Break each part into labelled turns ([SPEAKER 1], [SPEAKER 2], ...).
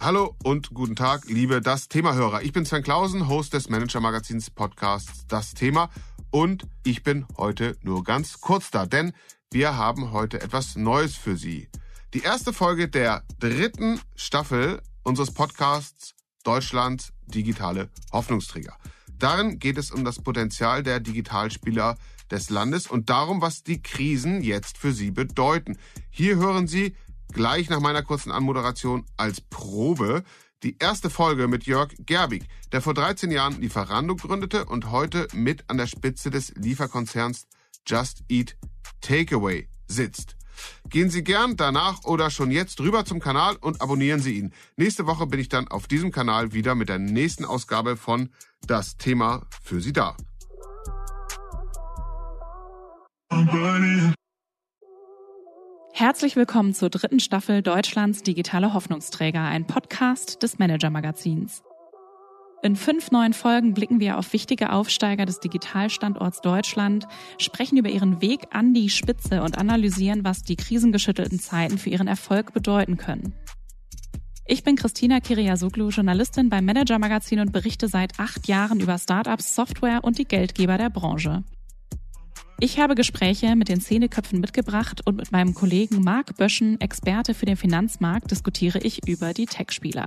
[SPEAKER 1] Hallo und guten Tag, liebe Das Thema-Hörer. Ich bin Sven Klausen, Host des Manager-Magazins Podcasts Das Thema und ich bin heute nur ganz kurz da, denn wir haben heute etwas Neues für Sie. Die erste Folge der dritten Staffel unseres Podcasts Deutschlands digitale Hoffnungsträger. Darin geht es um das Potenzial der Digitalspieler des Landes und darum, was die Krisen jetzt für sie bedeuten. Hier hören Sie gleich nach meiner kurzen Anmoderation als Probe die erste Folge mit Jörg Gerbig, der vor 13 Jahren Lieferando gründete und heute mit an der Spitze des Lieferkonzerns Just Eat Takeaway sitzt. Gehen Sie gern danach oder schon jetzt rüber zum Kanal und abonnieren Sie ihn. Nächste Woche bin ich dann auf diesem Kanal wieder mit der nächsten Ausgabe von Das Thema für Sie da.
[SPEAKER 2] Herzlich willkommen zur dritten Staffel Deutschlands digitale Hoffnungsträger, ein Podcast des Manager Magazins. In fünf neuen Folgen blicken wir auf wichtige Aufsteiger des Digitalstandorts Deutschland, sprechen über ihren Weg an die Spitze und analysieren, was die krisengeschüttelten Zeiten für ihren Erfolg bedeuten können. Ich bin Christina Kiriasoglu, Journalistin beim Manager Magazin und berichte seit acht Jahren über Startups, Software und die Geldgeber der Branche. Ich habe Gespräche mit den Szeneköpfen mitgebracht und mit meinem Kollegen Marc Böschen, Experte für den Finanzmarkt, diskutiere ich über die Tech-Spieler.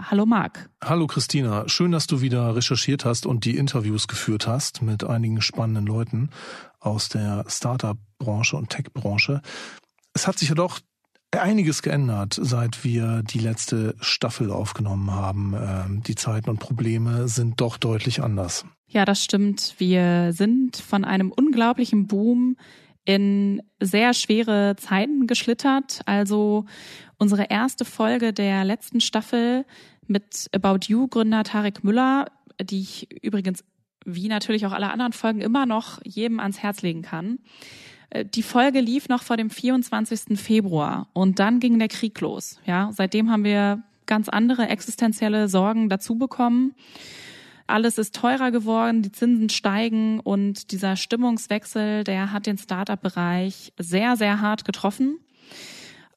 [SPEAKER 2] Hallo Marc.
[SPEAKER 3] Hallo Christina, schön, dass du wieder recherchiert hast und die Interviews geführt hast mit einigen spannenden Leuten aus der Startup-Branche und Tech-Branche. Es hat sich ja doch einiges geändert, seit wir die letzte Staffel aufgenommen haben. Ähm, die Zeiten und Probleme sind doch deutlich anders.
[SPEAKER 2] Ja, das stimmt. Wir sind von einem unglaublichen Boom in sehr schwere Zeiten geschlittert. Also unsere erste Folge der letzten Staffel mit About You Gründer Tarek Müller, die ich übrigens wie natürlich auch alle anderen Folgen immer noch jedem ans Herz legen kann. Äh, die Folge lief noch vor dem 24. Februar und dann ging der Krieg los. Ja, seitdem haben wir ganz andere existenzielle Sorgen dazu bekommen. Alles ist teurer geworden, die Zinsen steigen und dieser Stimmungswechsel, der hat den Startup-Bereich sehr, sehr hart getroffen.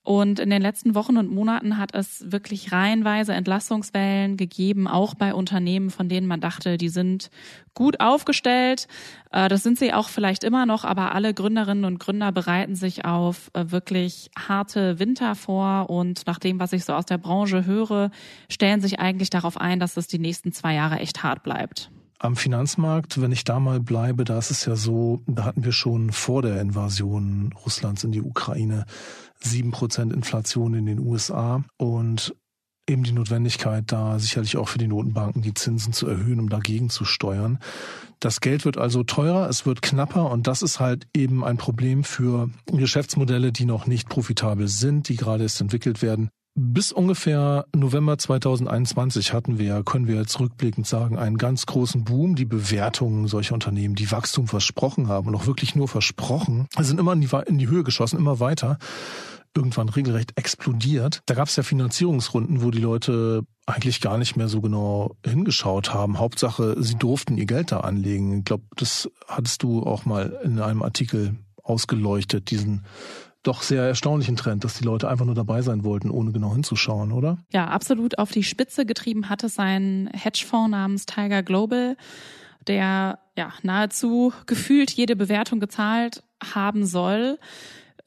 [SPEAKER 2] Und in den letzten Wochen und Monaten hat es wirklich reihenweise Entlassungswellen gegeben, auch bei Unternehmen, von denen man dachte, die sind gut aufgestellt. Äh, das sind sie auch vielleicht immer noch, aber alle Gründerinnen und Gründer bereiten sich auf äh, wirklich harte Winter vor. Und nach dem, was ich so aus der Branche höre, stellen sich eigentlich darauf ein, dass es die nächsten zwei Jahre echt hart bleibt.
[SPEAKER 3] Am Finanzmarkt, wenn ich da mal bleibe, da ist es ja so, da hatten wir schon vor der Invasion Russlands in die Ukraine sieben Prozent Inflation in den USA und eben die Notwendigkeit da sicherlich auch für die Notenbanken die Zinsen zu erhöhen, um dagegen zu steuern. Das Geld wird also teurer, es wird knapper und das ist halt eben ein Problem für Geschäftsmodelle, die noch nicht profitabel sind, die gerade erst entwickelt werden. Bis ungefähr November 2021 hatten wir, können wir jetzt rückblickend sagen, einen ganz großen Boom. Die Bewertungen solcher Unternehmen, die Wachstum versprochen haben und auch wirklich nur versprochen, sind immer in die, in die Höhe geschossen, immer weiter. Irgendwann regelrecht explodiert. Da gab es ja Finanzierungsrunden, wo die Leute eigentlich gar nicht mehr so genau hingeschaut haben. Hauptsache, sie durften ihr Geld da anlegen. Ich glaube, das hattest du auch mal in einem Artikel ausgeleuchtet, diesen doch sehr erstaunlichen Trend, dass die Leute einfach nur dabei sein wollten, ohne genau hinzuschauen, oder?
[SPEAKER 2] Ja, absolut auf die Spitze getrieben hat es ein Hedgefonds namens Tiger Global, der ja nahezu gefühlt jede Bewertung gezahlt haben soll.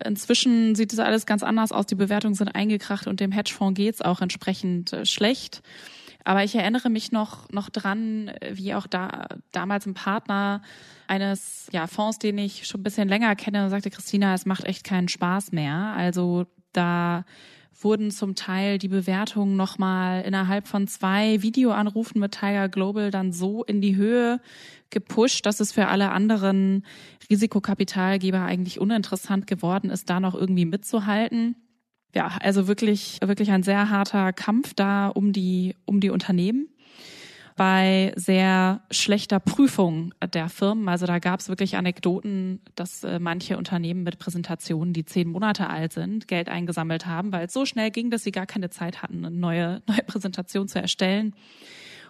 [SPEAKER 2] Inzwischen sieht es alles ganz anders aus. Die Bewertungen sind eingekracht und dem Hedgefonds geht's auch entsprechend äh, schlecht. Aber ich erinnere mich noch, noch dran, wie auch da damals ein Partner eines ja, Fonds, den ich schon ein bisschen länger kenne, sagte, Christina, es macht echt keinen Spaß mehr. Also da wurden zum Teil die Bewertungen nochmal innerhalb von zwei Videoanrufen mit Tiger Global dann so in die Höhe gepusht, dass es für alle anderen Risikokapitalgeber eigentlich uninteressant geworden ist, da noch irgendwie mitzuhalten ja, also wirklich, wirklich ein sehr harter Kampf da um die, um die Unternehmen bei sehr schlechter Prüfung der Firmen. Also da gab es wirklich Anekdoten, dass äh, manche Unternehmen mit Präsentationen, die zehn Monate alt sind, Geld eingesammelt haben, weil es so schnell ging, dass sie gar keine Zeit hatten, eine neue, neue Präsentation zu erstellen.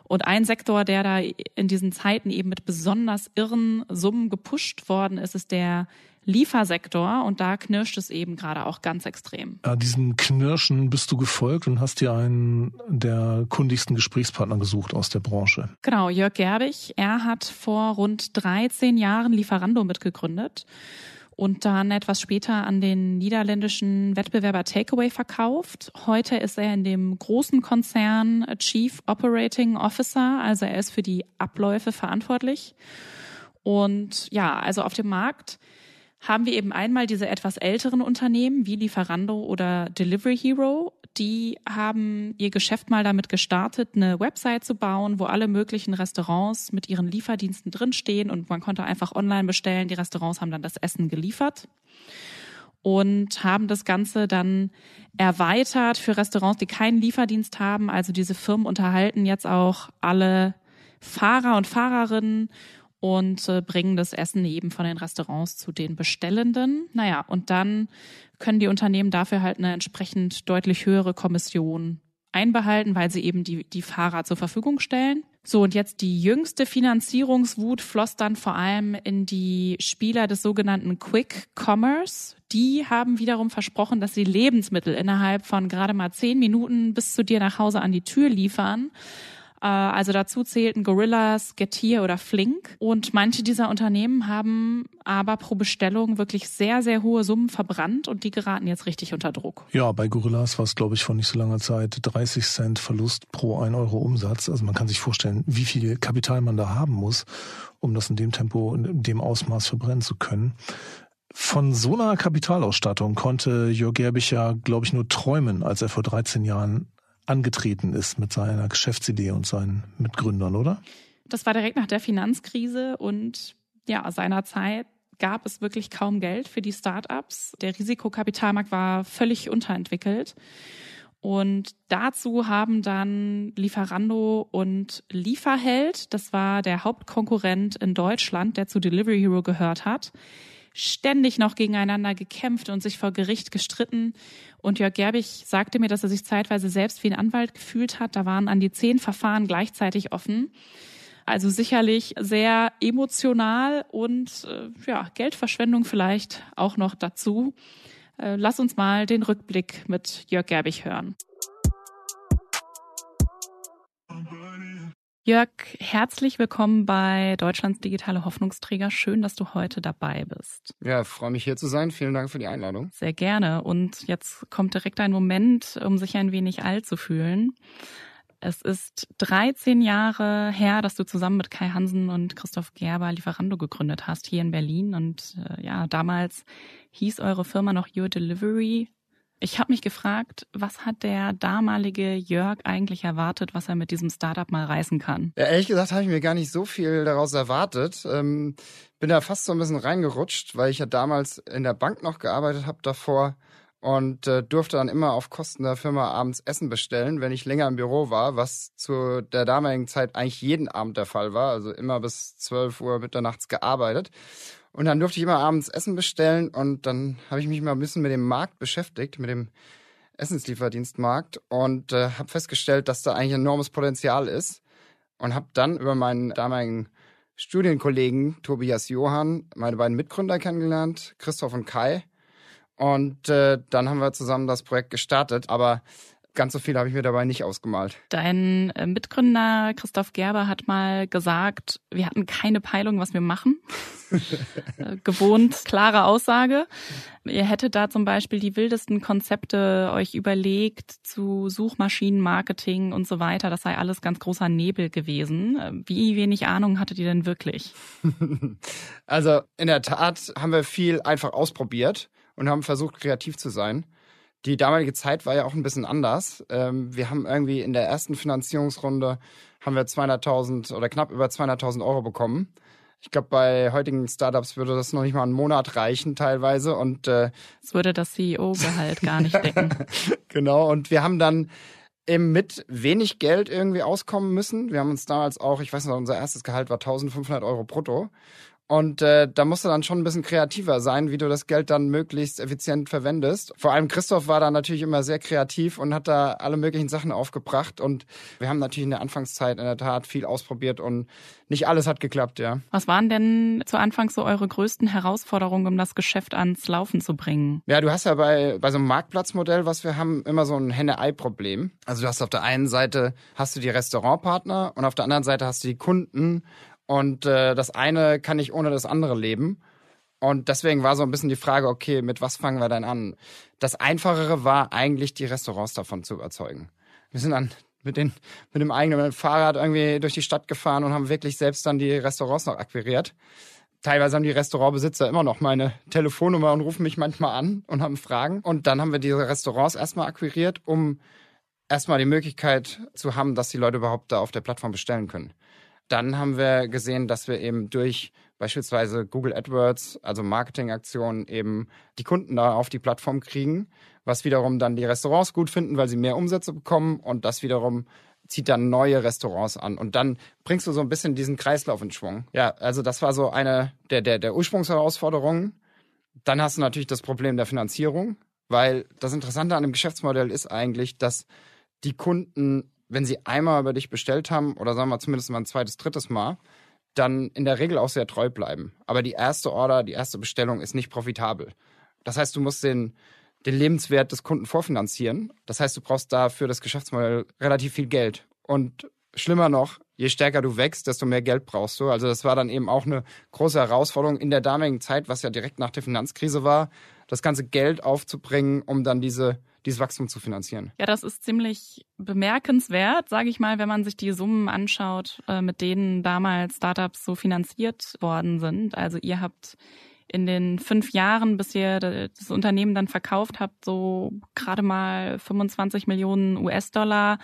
[SPEAKER 2] Und ein Sektor, der da in diesen Zeiten eben mit besonders irren Summen gepusht worden ist, ist der Liefersektor und da knirscht es eben gerade auch ganz extrem.
[SPEAKER 3] Ja, diesem Knirschen bist du gefolgt und hast dir einen der kundigsten Gesprächspartner gesucht aus der Branche.
[SPEAKER 2] Genau, Jörg Gerbig. Er hat vor rund 13 Jahren Lieferando mitgegründet und dann etwas später an den niederländischen Wettbewerber Takeaway verkauft. Heute ist er in dem großen Konzern Chief Operating Officer, also er ist für die Abläufe verantwortlich. Und ja, also auf dem Markt haben wir eben einmal diese etwas älteren Unternehmen wie Lieferando oder Delivery Hero. Die haben ihr Geschäft mal damit gestartet, eine Website zu bauen, wo alle möglichen Restaurants mit ihren Lieferdiensten drinstehen und man konnte einfach online bestellen. Die Restaurants haben dann das Essen geliefert und haben das Ganze dann erweitert für Restaurants, die keinen Lieferdienst haben. Also diese Firmen unterhalten jetzt auch alle Fahrer und Fahrerinnen und äh, bringen das Essen eben von den Restaurants zu den Bestellenden. Naja, und dann können die Unternehmen dafür halt eine entsprechend deutlich höhere Kommission einbehalten, weil sie eben die, die Fahrer zur Verfügung stellen. So, und jetzt die jüngste Finanzierungswut floss dann vor allem in die Spieler des sogenannten Quick Commerce. Die haben wiederum versprochen, dass sie Lebensmittel innerhalb von gerade mal zehn Minuten bis zu dir nach Hause an die Tür liefern. Äh, also dazu zählten Gorillas, Getir oder Flink. Und manche dieser Unternehmen haben aber pro Bestellung wirklich sehr, sehr hohe Summen verbrannt und die geraten jetzt richtig unter Druck.
[SPEAKER 3] Ja, bei Gorillas war es, glaube ich, vor nicht so langer Zeit 30 Cent Verlust pro 1 Euro Umsatz. Also man kann sich vorstellen, wie viel Kapital man da haben muss, um das in dem Tempo, in dem Ausmaß verbrennen zu können. Von so einer Kapitalausstattung konnte Jörg Gerbich ja, glaube ich, nur träumen, als er vor 13 Jahren angetreten ist mit seiner Geschäftsidee und seinen Mitgründern, oder?
[SPEAKER 2] Das war direkt nach der Finanzkrise und ja, seinerzeit gab es wirklich kaum Geld für die Startups. Der Risikokapitalmarkt war völlig unterentwickelt. Und dazu haben dann Lieferando und Lieferheld, das war der Hauptkonkurrent in Deutschland, der zu Delivery Hero gehört hat, ständig noch gegeneinander gekämpft und sich vor Gericht gestritten. Und Jörg Gerbig sagte mir, dass er sich zeitweise selbst wie ein Anwalt gefühlt hat. Da waren an die zehn Verfahren gleichzeitig offen. Also sicherlich sehr emotional und äh, ja, Geldverschwendung vielleicht auch noch dazu. Äh, lass uns mal den Rückblick mit Jörg Gerbig hören. Jörg, herzlich willkommen bei Deutschlands digitale Hoffnungsträger. Schön, dass du heute dabei bist.
[SPEAKER 4] Ja, freue mich hier zu sein. Vielen Dank für die Einladung.
[SPEAKER 2] Sehr gerne. Und jetzt kommt direkt ein Moment, um sich ein wenig alt zu fühlen. Es ist 13 Jahre her, dass du zusammen mit Kai Hansen und Christoph Gerber Lieferando gegründet hast hier in Berlin. Und äh, ja, damals hieß eure Firma noch Your Delivery. Ich habe mich gefragt, was hat der damalige Jörg eigentlich erwartet, was er mit diesem Startup mal reißen kann?
[SPEAKER 4] Ja, ehrlich gesagt habe ich mir gar nicht so viel daraus erwartet. Ähm, bin da fast so ein bisschen reingerutscht, weil ich ja damals in der Bank noch gearbeitet habe davor und äh, durfte dann immer auf Kosten der Firma abends Essen bestellen, wenn ich länger im Büro war, was zu der damaligen Zeit eigentlich jeden Abend der Fall war, also immer bis 12 Uhr mitternachts gearbeitet. Und dann durfte ich immer abends Essen bestellen und dann habe ich mich mal ein bisschen mit dem Markt beschäftigt, mit dem Essenslieferdienstmarkt und äh, habe festgestellt, dass da eigentlich enormes Potenzial ist und habe dann über meinen damaligen Studienkollegen Tobias Johann meine beiden Mitgründer kennengelernt, Christoph und Kai. Und äh, dann haben wir zusammen das Projekt gestartet. Aber ganz so viel habe ich mir dabei nicht ausgemalt.
[SPEAKER 2] Dein äh, Mitgründer Christoph Gerber hat mal gesagt, wir hatten keine Peilung, was wir machen. Äh, gewohnt klare Aussage. Ihr hättet da zum Beispiel die wildesten Konzepte euch überlegt zu Suchmaschinenmarketing und so weiter. Das sei alles ganz großer Nebel gewesen. Äh, wie wenig Ahnung hattet ihr denn wirklich?
[SPEAKER 4] Also in der Tat haben wir viel einfach ausprobiert und haben versucht, kreativ zu sein die damalige Zeit war ja auch ein bisschen anders. Ähm, wir haben irgendwie in der ersten Finanzierungsrunde haben wir 200.000 oder knapp über 200.000 Euro bekommen. Ich glaube, bei heutigen Startups würde das noch nicht mal einen Monat reichen teilweise und
[SPEAKER 2] äh, es würde das CEO-Gehalt gar nicht decken.
[SPEAKER 4] genau. Und wir haben dann eben mit wenig Geld irgendwie auskommen müssen. Wir haben uns damals auch, ich weiß noch, unser erstes Gehalt war 1.500 Euro brutto Und äh, da musst du dann schon ein bisschen kreativer sein, wie du das Geld dann möglichst effizient verwendest. Vor allem Christoph war da natürlich immer sehr kreativ und hat da alle möglichen Sachen aufgebracht. Und wir haben natürlich in der Anfangszeit in der Tat viel ausprobiert und nicht alles hat geklappt, ja.
[SPEAKER 2] Was waren denn zu Anfang so eure größten Herausforderungen, um das Geschäft ans Laufen zu bringen?
[SPEAKER 4] Ja, du hast ja bei, bei so einem Marktplatzmodell, was wir haben, immer so ein Henne-Ei-Problem. Also du hast auf der einen Seite hast du die Restaurantpartner und auf der anderen Seite hast du die Kunden und äh, das eine kann nicht ohne das andere leben. Und deswegen war so ein bisschen die Frage, okay, mit was fangen wir denn an? Das Einfachere war eigentlich, die Restaurants davon zu überzeugen. Wir sind dann mit, den, mit dem eigenen Fahrrad irgendwie durch die Stadt gefahren und haben wirklich selbst dann die Restaurants noch akquiriert. Teilweise haben die Restaurantbesitzer immer noch meine Telefonnummer und rufen mich manchmal an und haben Fragen. Und dann haben wir diese Restaurants erstmal akquiriert, um erstmal die Möglichkeit zu haben, dass die Leute überhaupt da auf der Plattform bestellen können. Dann haben wir gesehen, dass wir eben durch beispielsweise Google AdWords, also Marketingaktionen, eben die Kunden da auf die Plattform kriegen, was wiederum dann die Restaurants gut finden, weil sie mehr Umsätze bekommen und das wiederum zieht dann neue Restaurants an und dann bringst du so ein bisschen diesen Kreislauf in Schwung. Ja, also das war so eine der, der, der Ursprungsherausforderungen. Dann hast du natürlich das Problem der Finanzierung, weil das Interessante an dem Geschäftsmodell ist eigentlich, dass die Kunden wenn sie einmal über dich bestellt haben, oder sagen wir zumindest mal ein zweites, drittes Mal, dann in der Regel auch sehr treu bleiben. Aber die erste Order, die erste Bestellung ist nicht profitabel. Das heißt, du musst den, den Lebenswert des Kunden vorfinanzieren. Das heißt, du brauchst dafür das Geschäftsmodell relativ viel Geld. Und schlimmer noch, je stärker du wächst, desto mehr Geld brauchst du. Also das war dann eben auch eine große Herausforderung in der damaligen Zeit, was ja direkt nach der Finanzkrise war, das ganze Geld aufzubringen, um dann diese dieses Wachstum zu finanzieren.
[SPEAKER 2] Ja, das ist ziemlich bemerkenswert, sage ich mal, wenn man sich die Summen anschaut, äh, mit denen damals Startups so finanziert worden sind. Also ihr habt in den fünf Jahren, bis ihr das Unternehmen dann verkauft habt, so gerade mal 25 Millionen US-Dollar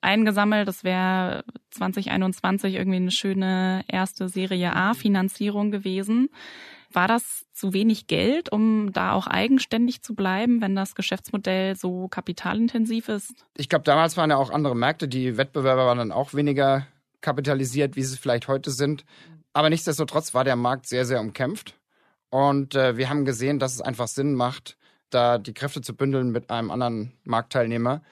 [SPEAKER 2] eingesammelt. Das wäre 2021 irgendwie eine schöne erste Serie A-Finanzierung gewesen. War das zu wenig Geld, um da auch eigenständig zu bleiben, wenn das Geschäftsmodell so kapitalintensiv ist?
[SPEAKER 4] Ich glaube, damals waren ja auch andere Märkte. Die Wettbewerber waren dann auch weniger kapitalisiert, wie sie vielleicht heute sind. Aber nichtsdestotrotz war der Markt sehr, sehr umkämpft. Und äh, wir haben gesehen, dass es einfach Sinn macht, da die Kräfte zu bündeln mit einem anderen Marktteilnehmer,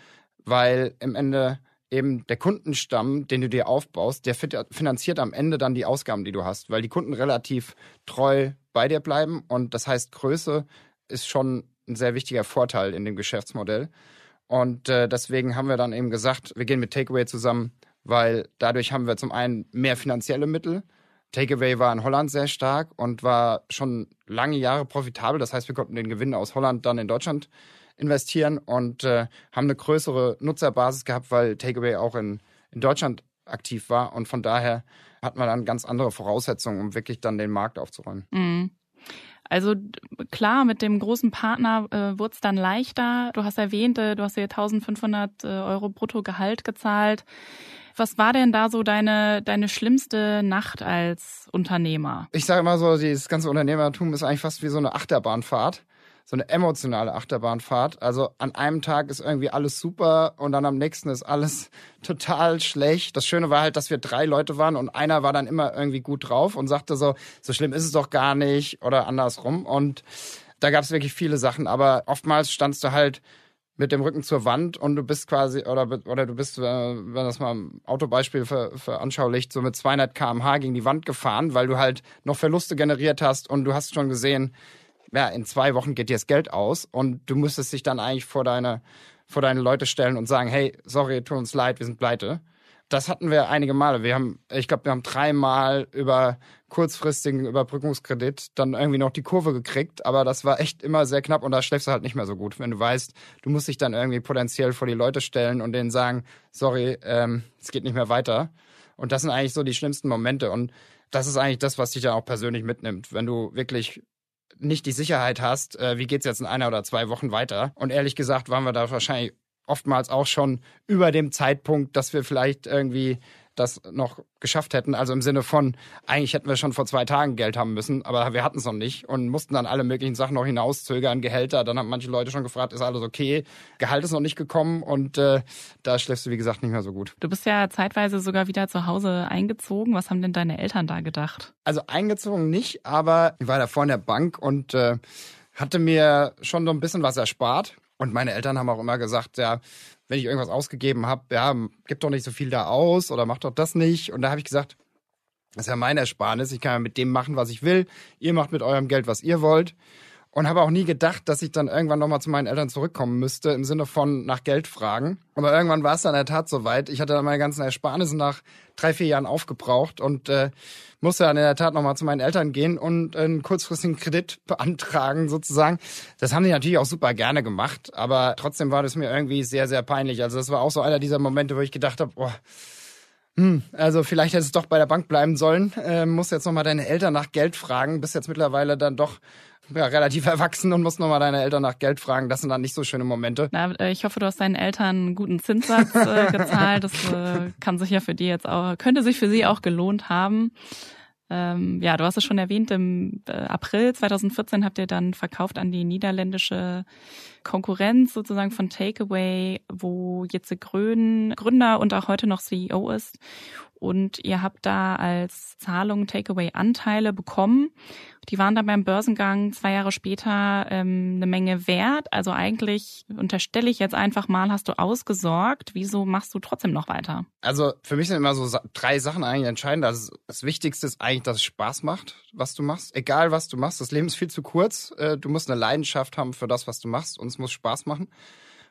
[SPEAKER 4] weil im Ende eben der Kundenstamm, den du dir aufbaust, der finanziert am Ende dann die Ausgaben, die du hast, weil die Kunden relativ treu bei dir bleiben und das heißt, Größe ist schon ein sehr wichtiger Vorteil in dem Geschäftsmodell. Und äh, deswegen haben wir dann eben gesagt, wir gehen mit Takeaway zusammen, weil dadurch haben wir zum einen mehr finanzielle Mittel. Takeaway war in Holland sehr stark und war schon lange Jahre profitabel. Das heißt, wir konnten den Gewinn aus Holland dann in Deutschland investieren und äh, haben eine größere Nutzerbasis gehabt, weil Takeaway auch in, in Deutschland aktiv war und von daher hat man dann ganz andere Voraussetzungen, um wirklich dann den Markt aufzuräumen.
[SPEAKER 2] Mhm. Also klar, mit dem großen Partner äh, wurde es dann leichter. Du hast erwähnt, äh, du hast dir 1500 äh, Euro Bruttogehalt gezahlt. Was war denn da so deine, deine schlimmste Nacht als Unternehmer?
[SPEAKER 4] Ich sage immer so, dieses ganze Unternehmertum ist eigentlich fast wie so eine Achterbahnfahrt so eine emotionale Achterbahnfahrt. Also an einem Tag ist irgendwie alles super und dann am nächsten ist alles total schlecht. Das Schöne war halt, dass wir drei Leute waren und einer war dann immer irgendwie gut drauf und sagte so, so schlimm ist es doch gar nicht oder andersrum. Und da gab es wirklich viele Sachen, aber oftmals standst du halt mit dem Rücken zur Wand und du bist quasi, oder, oder du bist, äh, wenn das mal ein Autobeispiel veranschaulicht, so mit 200 kmh gegen die Wand gefahren, weil du halt noch Verluste generiert hast und du hast schon gesehen, ja, in zwei Wochen geht dir das Geld aus und du müsstest dich dann eigentlich vor deine, vor deine Leute stellen und sagen, hey, sorry, tut uns leid, wir sind pleite. Das hatten wir einige Male. Wir haben, ich glaube, wir haben dreimal über kurzfristigen Überbrückungskredit dann irgendwie noch die Kurve gekriegt, aber das war echt immer sehr knapp und da schläfst du halt nicht mehr so gut, wenn du weißt, du musst dich dann irgendwie potenziell vor die Leute stellen und denen sagen, sorry, ähm, es geht nicht mehr weiter. Und das sind eigentlich so die schlimmsten Momente und das ist eigentlich das, was dich dann auch persönlich mitnimmt, wenn du wirklich nicht die Sicherheit hast, äh, wie geht's jetzt in einer oder zwei Wochen weiter. Und ehrlich gesagt waren wir da wahrscheinlich oftmals auch schon über dem Zeitpunkt, dass wir vielleicht irgendwie das noch geschafft hätten. Also im Sinne von, eigentlich hätten wir schon vor zwei Tagen Geld haben müssen, aber wir hatten es noch nicht und mussten dann alle möglichen Sachen noch hinauszögern, Gehälter. Dann haben manche Leute schon gefragt, ist alles okay? Gehalt ist noch nicht gekommen und äh, da schläfst du, wie gesagt, nicht mehr so gut.
[SPEAKER 2] Du bist ja zeitweise sogar wieder zu Hause eingezogen. Was haben denn deine Eltern da gedacht?
[SPEAKER 4] Also eingezogen nicht, aber ich war davor in der Bank und äh, hatte mir schon so ein bisschen was erspart. Und meine Eltern haben auch immer gesagt, ja, wenn ich irgendwas ausgegeben habe, ja, gib doch nicht so viel da aus oder mach doch das nicht. Und da habe ich gesagt, das ist ja mein Ersparnis, ich kann ja mit dem machen, was ich will. Ihr macht mit eurem Geld, was ihr wollt. Und habe auch nie gedacht, dass ich dann irgendwann nochmal zu meinen Eltern zurückkommen müsste, im Sinne von nach Geld fragen. Aber irgendwann war es dann in der Tat soweit. Ich hatte dann meine ganzen Ersparnisse nach drei, vier Jahren aufgebraucht und äh, musste dann in der Tat nochmal zu meinen Eltern gehen und einen kurzfristigen Kredit beantragen sozusagen. Das haben die natürlich auch super gerne gemacht, aber trotzdem war das mir irgendwie sehr, sehr peinlich. Also das war auch so einer dieser Momente, wo ich gedacht habe, boah, hm, also vielleicht hättest du doch bei der Bank bleiben sollen. Äh, musst jetzt nochmal deine Eltern nach Geld fragen. Bist jetzt mittlerweile dann doch ja, relativ erwachsen und musst nochmal deine Eltern nach Geld fragen. Das sind dann nicht so schöne Momente.
[SPEAKER 2] Na, äh, ich hoffe, du hast deinen Eltern einen guten Zinssatz äh, gezahlt. Das äh, kann sich ja für die jetzt auch, könnte sich für sie auch gelohnt haben. Ähm, ja, du hast es schon erwähnt, im äh, April 2014 habt ihr dann verkauft an die niederländische Konkurrenz sozusagen von Takeaway, wo Jitze Grön Gründer und auch heute noch CEO ist. Und ihr habt da als Zahlung Takeaway-Anteile bekommen. Die waren dann beim Börsengang zwei Jahre später ähm, eine Menge wert. Also eigentlich unterstelle ich jetzt einfach mal, hast du ausgesorgt. Wieso machst du trotzdem noch weiter?
[SPEAKER 4] Also für mich sind immer so drei Sachen eigentlich entscheidend. Also das Wichtigste ist eigentlich, dass es Spaß macht, was du machst. Egal was du machst, das Leben ist viel zu kurz. Äh, du musst eine Leidenschaft haben für das, was du machst und es muss Spaß machen.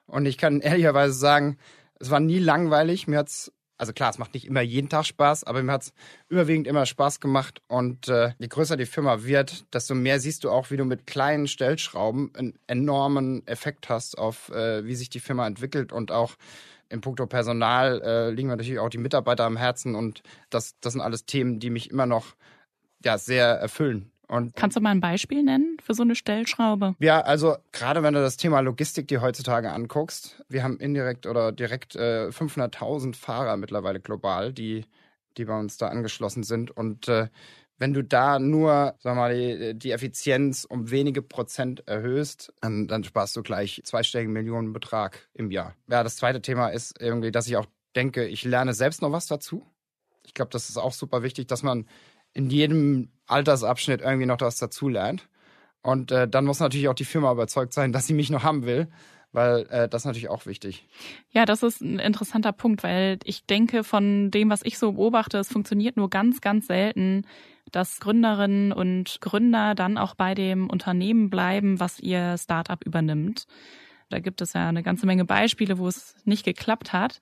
[SPEAKER 4] Und ich kann ehrlicherweise sagen, es war nie langweilig. Mir hat's also klar, es macht nicht immer jeden Tag Spaß, aber mir hat es überwiegend immer Spaß gemacht. Und äh, je größer die Firma wird, desto mehr siehst du auch, wie du mit kleinen Stellschrauben einen enormen Effekt hast auf, äh, wie sich die Firma entwickelt und auch in puncto Personal äh, liegen mir natürlich auch die Mitarbeiter am Herzen und das, das sind alles Themen, die mich immer noch ja, sehr erfüllen.
[SPEAKER 2] Und Kannst du mal ein Beispiel nennen für so eine Stellschraube?
[SPEAKER 4] Ja, also gerade wenn du das Thema Logistik dir heutzutage anguckst, wir haben indirekt oder direkt äh, 500.000 Fahrer mittlerweile global, die, die bei uns da angeschlossen sind. Und äh, wenn du da nur, sag mal, die, die Effizienz um wenige Prozent erhöhst, dann, dann sparst du gleich zweistelligen Millionenbetrag im Jahr. Ja, das zweite Thema ist irgendwie, dass ich auch denke, ich lerne selbst noch was dazu. Ich glaube, das ist auch super wichtig, dass man in jedem Altersabschnitt irgendwie noch was dazulernt. Und äh, dann muss natürlich auch die Firma überzeugt sein, dass sie mich noch haben will, weil äh, das ist natürlich auch wichtig.
[SPEAKER 2] Ja, das ist ein interessanter Punkt, weil ich denke, von dem, was ich so beobachte, es funktioniert nur ganz, ganz selten, dass Gründerinnen und Gründer dann auch bei dem Unternehmen bleiben, was ihr Startup übernimmt. Da gibt es ja eine ganze Menge Beispiele, wo es nicht geklappt hat.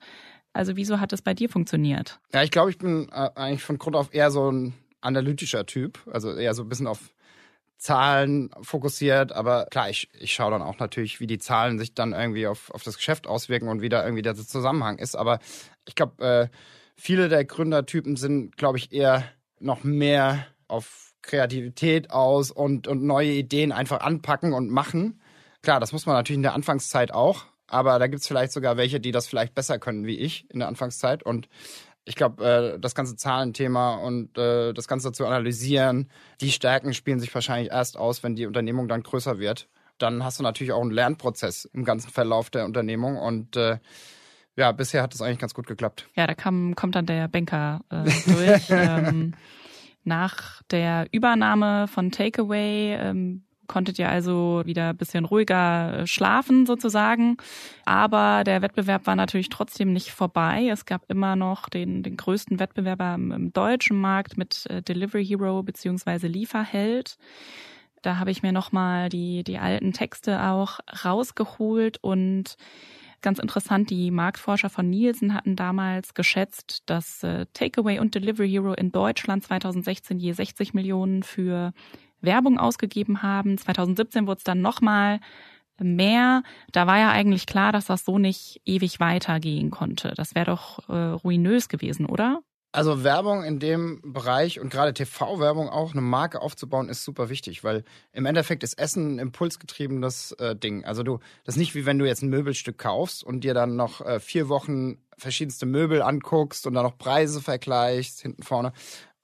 [SPEAKER 2] Also wieso hat es bei dir funktioniert?
[SPEAKER 4] Ja, ich glaube, ich bin äh, eigentlich von Grund auf eher so ein analytischer Typ, also eher so ein bisschen auf Zahlen fokussiert, aber klar, ich, ich schaue dann auch natürlich, wie die Zahlen sich dann irgendwie auf, auf das Geschäft auswirken und wie da irgendwie der Zusammenhang ist. Aber ich glaube, äh, viele der Gründertypen sind, glaube ich, eher noch mehr auf Kreativität aus und, und neue Ideen einfach anpacken und machen. Klar, das muss man natürlich in der Anfangszeit auch, aber da gibt es vielleicht sogar welche, die das vielleicht besser können wie ich in der Anfangszeit. Und ich glaube, äh, das ganze Zahlenthema und äh, das Ganze zu analysieren, die Stärken spielen sich wahrscheinlich erst aus, wenn die Unternehmung dann größer wird. Dann hast du natürlich auch einen Lernprozess im ganzen Verlauf der Unternehmung und äh, ja, bisher hat das eigentlich ganz gut geklappt.
[SPEAKER 2] Ja, da kam, kommt dann der Banker äh, durch. ähm, nach der Übernahme von Takeaway ähm, konntet ihr also wieder ein bisschen ruhiger äh, schlafen sozusagen. Aber der Wettbewerb war natürlich trotzdem nicht vorbei. Es gab immer noch den, den größten Wettbewerber im, im deutschen Markt mit äh, Delivery Hero beziehungsweise Lieferheld. Da habe ich mir nochmal die, die alten Texte auch rausgeholt und ganz interessant, die Marktforscher von Nielsen hatten damals geschätzt, dass äh, Takeaway und Delivery Hero in Deutschland 2016 je 60 Millionen für Werbung ausgegeben haben. 2017 wurde es dann nochmal mehr. Da war ja eigentlich klar, dass das so nicht ewig weitergehen konnte. Das wäre doch äh, ruinös gewesen, oder?
[SPEAKER 4] Also Werbung in dem Bereich und gerade TV-Werbung auch, eine Marke aufzubauen, ist super wichtig, weil im Endeffekt ist Essen ein impulsgetriebenes äh, Ding. Also du, das ist nicht wie wenn du jetzt ein Möbelstück kaufst und dir dann noch äh, vier Wochen verschiedenste Möbel anguckst und dann noch Preise vergleichst, hinten vorne,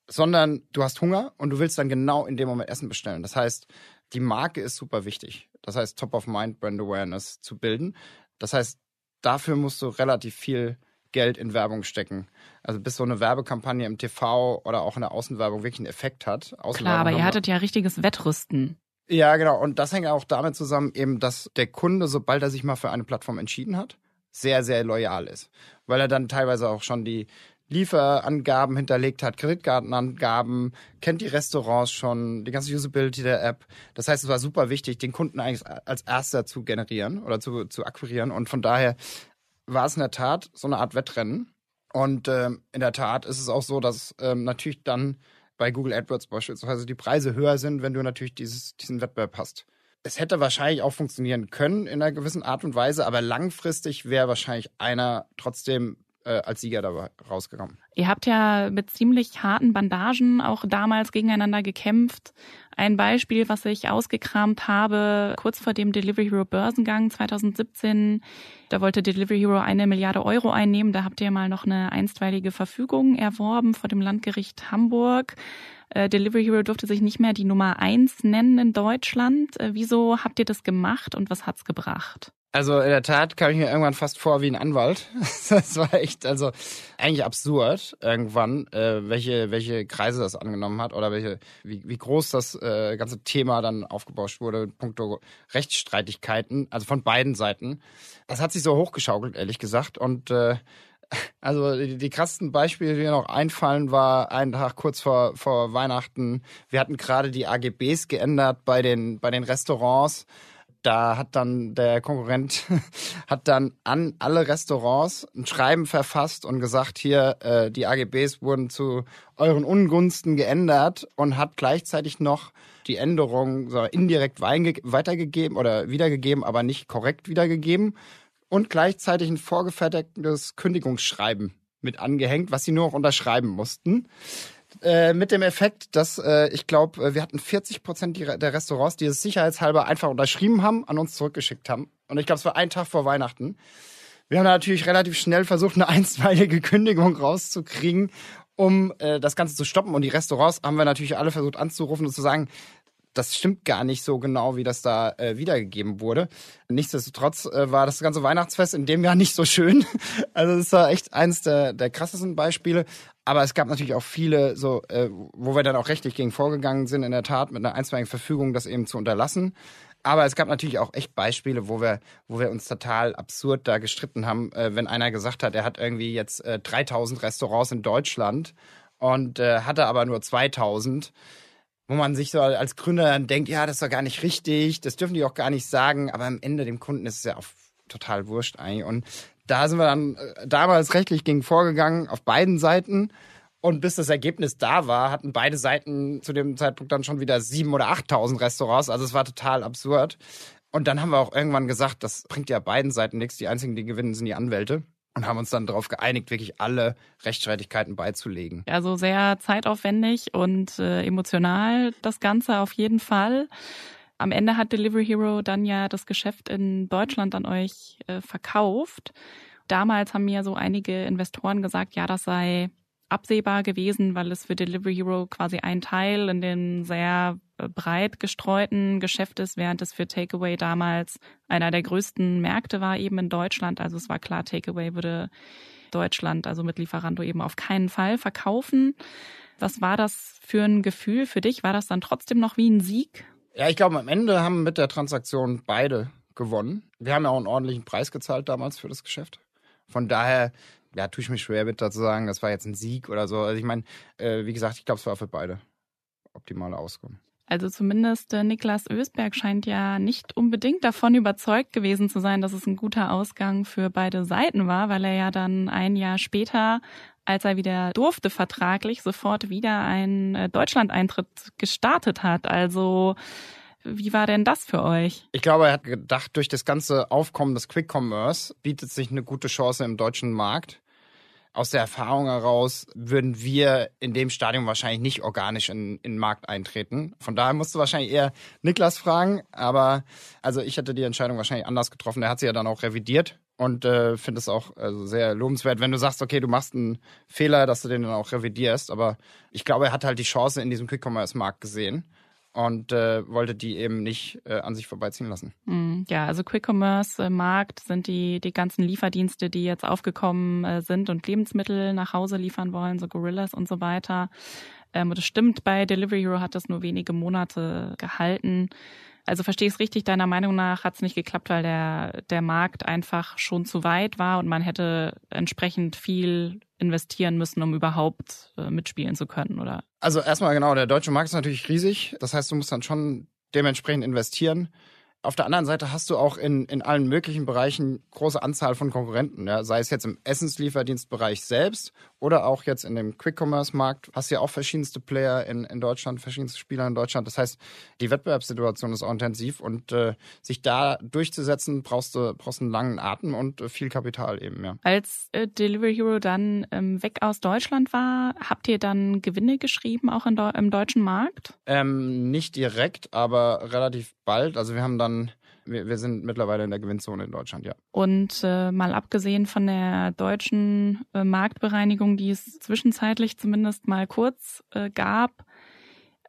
[SPEAKER 4] sondern du hast Hunger und du willst dann genau in dem Moment Essen bestellen. Das heißt, die Marke ist super wichtig. Das heißt, Top of Mind Brand Awareness zu bilden. Das heißt, dafür musst du relativ viel Geld in Werbung stecken. Also bis so eine Werbekampagne im TV oder auch in der Außenwerbung wirklich einen Effekt hat.
[SPEAKER 2] Klar, aber ihr hattet ja richtiges Wettrüsten.
[SPEAKER 4] Ja, genau. Und das hängt auch damit zusammen, eben, dass der Kunde, sobald er sich mal für eine Plattform entschieden hat, sehr, sehr loyal ist. Weil er dann teilweise auch schon die Lieferangaben hinterlegt hat, Kreditkartenangaben, kennt die Restaurants schon, die ganze Usability der App. Das heißt, es war super wichtig, den Kunden eigentlich als erster zu generieren oder zu, zu akquirieren. Und von daher war es in der Tat so eine Art Wettrennen. Und ähm, in der Tat ist es auch so, dass ähm, natürlich dann bei Google AdWords beispielsweise die Preise höher sind, wenn du natürlich dieses, diesen Wettbewerb hast. Es hätte wahrscheinlich auch funktionieren können in einer gewissen Art und Weise, aber langfristig wäre wahrscheinlich einer trotzdem äh, als Sieger dabei rausgekommen.
[SPEAKER 2] Ihr habt ja mit ziemlich harten Bandagen auch damals gegeneinander gekämpft. Ein Beispiel, was ich ausgekramt habe, kurz vor dem Delivery Hero Börsengang 2017, da wollte Delivery Hero eine Milliarde Euro einnehmen. Da habt ihr mal noch eine einstweilige Verfügung erworben vor dem Landgericht Hamburg. Äh, Delivery Hero durfte sich nicht mehr die Nummer eins nennen in Deutschland. Äh, wieso habt ihr das gemacht und was hat's gebracht?
[SPEAKER 4] Also in der Tat kam ich mir irgendwann fast vor wie ein Anwalt. Das war echt, also eigentlich absurd irgendwann, äh, welche welche Kreise das angenommen hat oder welche wie, wie groß das äh, ganze Thema dann aufgebauscht wurde, puncto Rechtsstreitigkeiten, also von beiden Seiten. Das hat sich so hochgeschaukelt, ehrlich gesagt. Und äh, also die, die krassesten Beispiele, die mir noch einfallen, war einen Tag kurz vor, vor Weihnachten. Wir hatten gerade die AGBs geändert bei den, bei den Restaurants da hat dann der Konkurrent hat dann an alle Restaurants ein Schreiben verfasst und gesagt, hier äh, die AGBs wurden zu euren Ungunsten geändert und hat gleichzeitig noch die Änderung so indirekt weitergegeben oder wiedergegeben, aber nicht korrekt wiedergegeben und gleichzeitig ein vorgefertigtes Kündigungsschreiben mit angehängt, was sie nur noch unterschreiben mussten. Äh, mit dem Effekt, dass äh, ich glaube, äh, wir hatten 40 Prozent der Restaurants, die es sicherheitshalber einfach unterschrieben haben, an uns zurückgeschickt haben. Und ich glaube, es war ein Tag vor Weihnachten. Wir haben natürlich relativ schnell versucht, eine einstweilige Kündigung rauszukriegen, um äh, das Ganze zu stoppen. Und die Restaurants haben wir natürlich alle versucht anzurufen und zu sagen, das stimmt gar nicht so genau, wie das da äh, wiedergegeben wurde. Nichtsdestotrotz äh, war das ganze Weihnachtsfest in dem Jahr nicht so schön. Also das war echt eins der, der krassesten Beispiele. Aber es gab natürlich auch viele, so, äh, wo wir dann auch rechtlich gegen vorgegangen sind, in der Tat mit einer einstweiligen Verfügung, das eben zu unterlassen. Aber es gab natürlich auch echt Beispiele, wo wir, wo wir uns total absurd da gestritten haben, äh, wenn einer gesagt hat, er hat irgendwie jetzt äh, 3000 Restaurants in Deutschland und äh, hatte aber nur 2000 wo man sich so als Gründer dann denkt, ja, das ist doch gar nicht richtig, das dürfen die auch gar nicht sagen, aber am Ende dem Kunden ist es ja auch total wurscht eigentlich. Und da sind wir dann äh, damals rechtlich gegen vorgegangen auf beiden Seiten. Und bis das Ergebnis da war, hatten beide Seiten zu dem Zeitpunkt dann schon wieder sieben oder achttausend Restaurants. Also es war total absurd. Und dann haben wir auch irgendwann gesagt, das bringt ja beiden Seiten nichts. Die einzigen, die gewinnen, sind die Anwälte und haben uns dann darauf geeinigt, wirklich alle Rechtsstreitigkeiten beizulegen.
[SPEAKER 2] Also sehr zeitaufwendig und äh, emotional das Ganze auf jeden Fall. Am Ende hat Delivery Hero dann ja das Geschäft in Deutschland an euch äh, verkauft. Damals haben mir so einige Investoren gesagt, ja, das sei absehbar gewesen, weil es für Delivery Hero quasi ein Teil in den sehr äh, breit gestreuten Geschäft ist, während es für Takeaway damals einer der größten Märkte war eben in Deutschland. Also es war klar, Takeaway würde Deutschland, also mit Lieferando eben auf keinen Fall verkaufen. Was war das für ein Gefühl für dich? War das dann trotzdem noch wie ein Sieg?
[SPEAKER 4] Ja, ich glaube, am Ende haben mit der Transaktion beide gewonnen. Wir haben ja auch einen ordentlichen Preis gezahlt damals für das Geschäft. Von daher ja, tue ich mich schwer mit dazu sagen, das war jetzt ein Sieg oder so. Also ich meine, äh, wie gesagt, ich glaube, es war für beide optimale Auskommen.
[SPEAKER 2] Also zumindest äh, Niklas Ösberg scheint ja nicht unbedingt davon überzeugt gewesen zu sein, dass es ein guter Ausgang für beide Seiten war, weil er ja dann ein Jahr später, als er wieder durfte vertraglich, sofort wieder einen äh, Deutschlandeintritt gestartet hat. Also wie war denn das für euch?
[SPEAKER 4] Ich glaube, er hat gedacht, durch das ganze Aufkommen des Quick Commerce bietet sich eine gute Chance im deutschen Markt. aus der Erfahrung heraus würden wir in dem Stadium wahrscheinlich nicht organisch in, in den Markt eintreten. Von daher musst du wahrscheinlich eher Niklas fragen. Aber also ich hätte die Entscheidung wahrscheinlich anders getroffen. Der hat sie ja dann auch revidiert und äh, finde es auch also sehr lobenswert, wenn du sagst, okay, du machst einen Fehler, dass du den dann auch revidierst. Aber ich glaube, er hat halt die Chance in diesem Quick-Commerce-Markt gesehen und äh, wollte die eben nicht äh, an sich vorbeiziehen lassen.
[SPEAKER 2] Mm, ja, also Quick Commerce äh, Markt sind die die ganzen Lieferdienste, die jetzt aufgekommen äh, sind und Lebensmittel nach Hause liefern wollen, so Gorillas und so weiter. Ähm, das stimmt, bei Delivery Hero hat das nur wenige Monate gehalten. Also verstehe ich es richtig, deiner Meinung nach hat es nicht geklappt, weil der, der Markt einfach schon zu weit war und man hätte entsprechend viel investieren müssen, um überhaupt äh, mitspielen zu können, oder?
[SPEAKER 4] Also erstmal genau, der deutsche Markt ist natürlich riesig. Das heißt, du musst dann schon dementsprechend investieren. Auf der anderen Seite hast du auch in, in allen möglichen Bereichen große Anzahl von Konkurrenten. Ja? Sei es jetzt im Essenslieferdienstbereich selbst oder auch jetzt in dem Quick-Commerce-Markt. Hast du ja auch verschiedenste Player in, in Deutschland, verschiedenste Spieler in Deutschland. Das heißt, die Wettbewerbssituation ist auch intensiv und äh, sich da durchzusetzen, brauchst du brauchst einen langen Atem und äh, viel Kapital eben, ja.
[SPEAKER 2] Als äh, Delivery Hero dann ähm, weg aus Deutschland war, habt ihr dann Gewinne geschrieben, auch in, im deutschen Markt?
[SPEAKER 4] Ähm, nicht direkt, aber relativ bald. Also wir haben dann wir, wir sind mittlerweile in der Gewinnzone in Deutschland, ja.
[SPEAKER 2] Und äh, mal abgesehen von der deutschen äh, Marktbereinigung, die es zwischenzeitlich zumindest mal kurz äh, gab,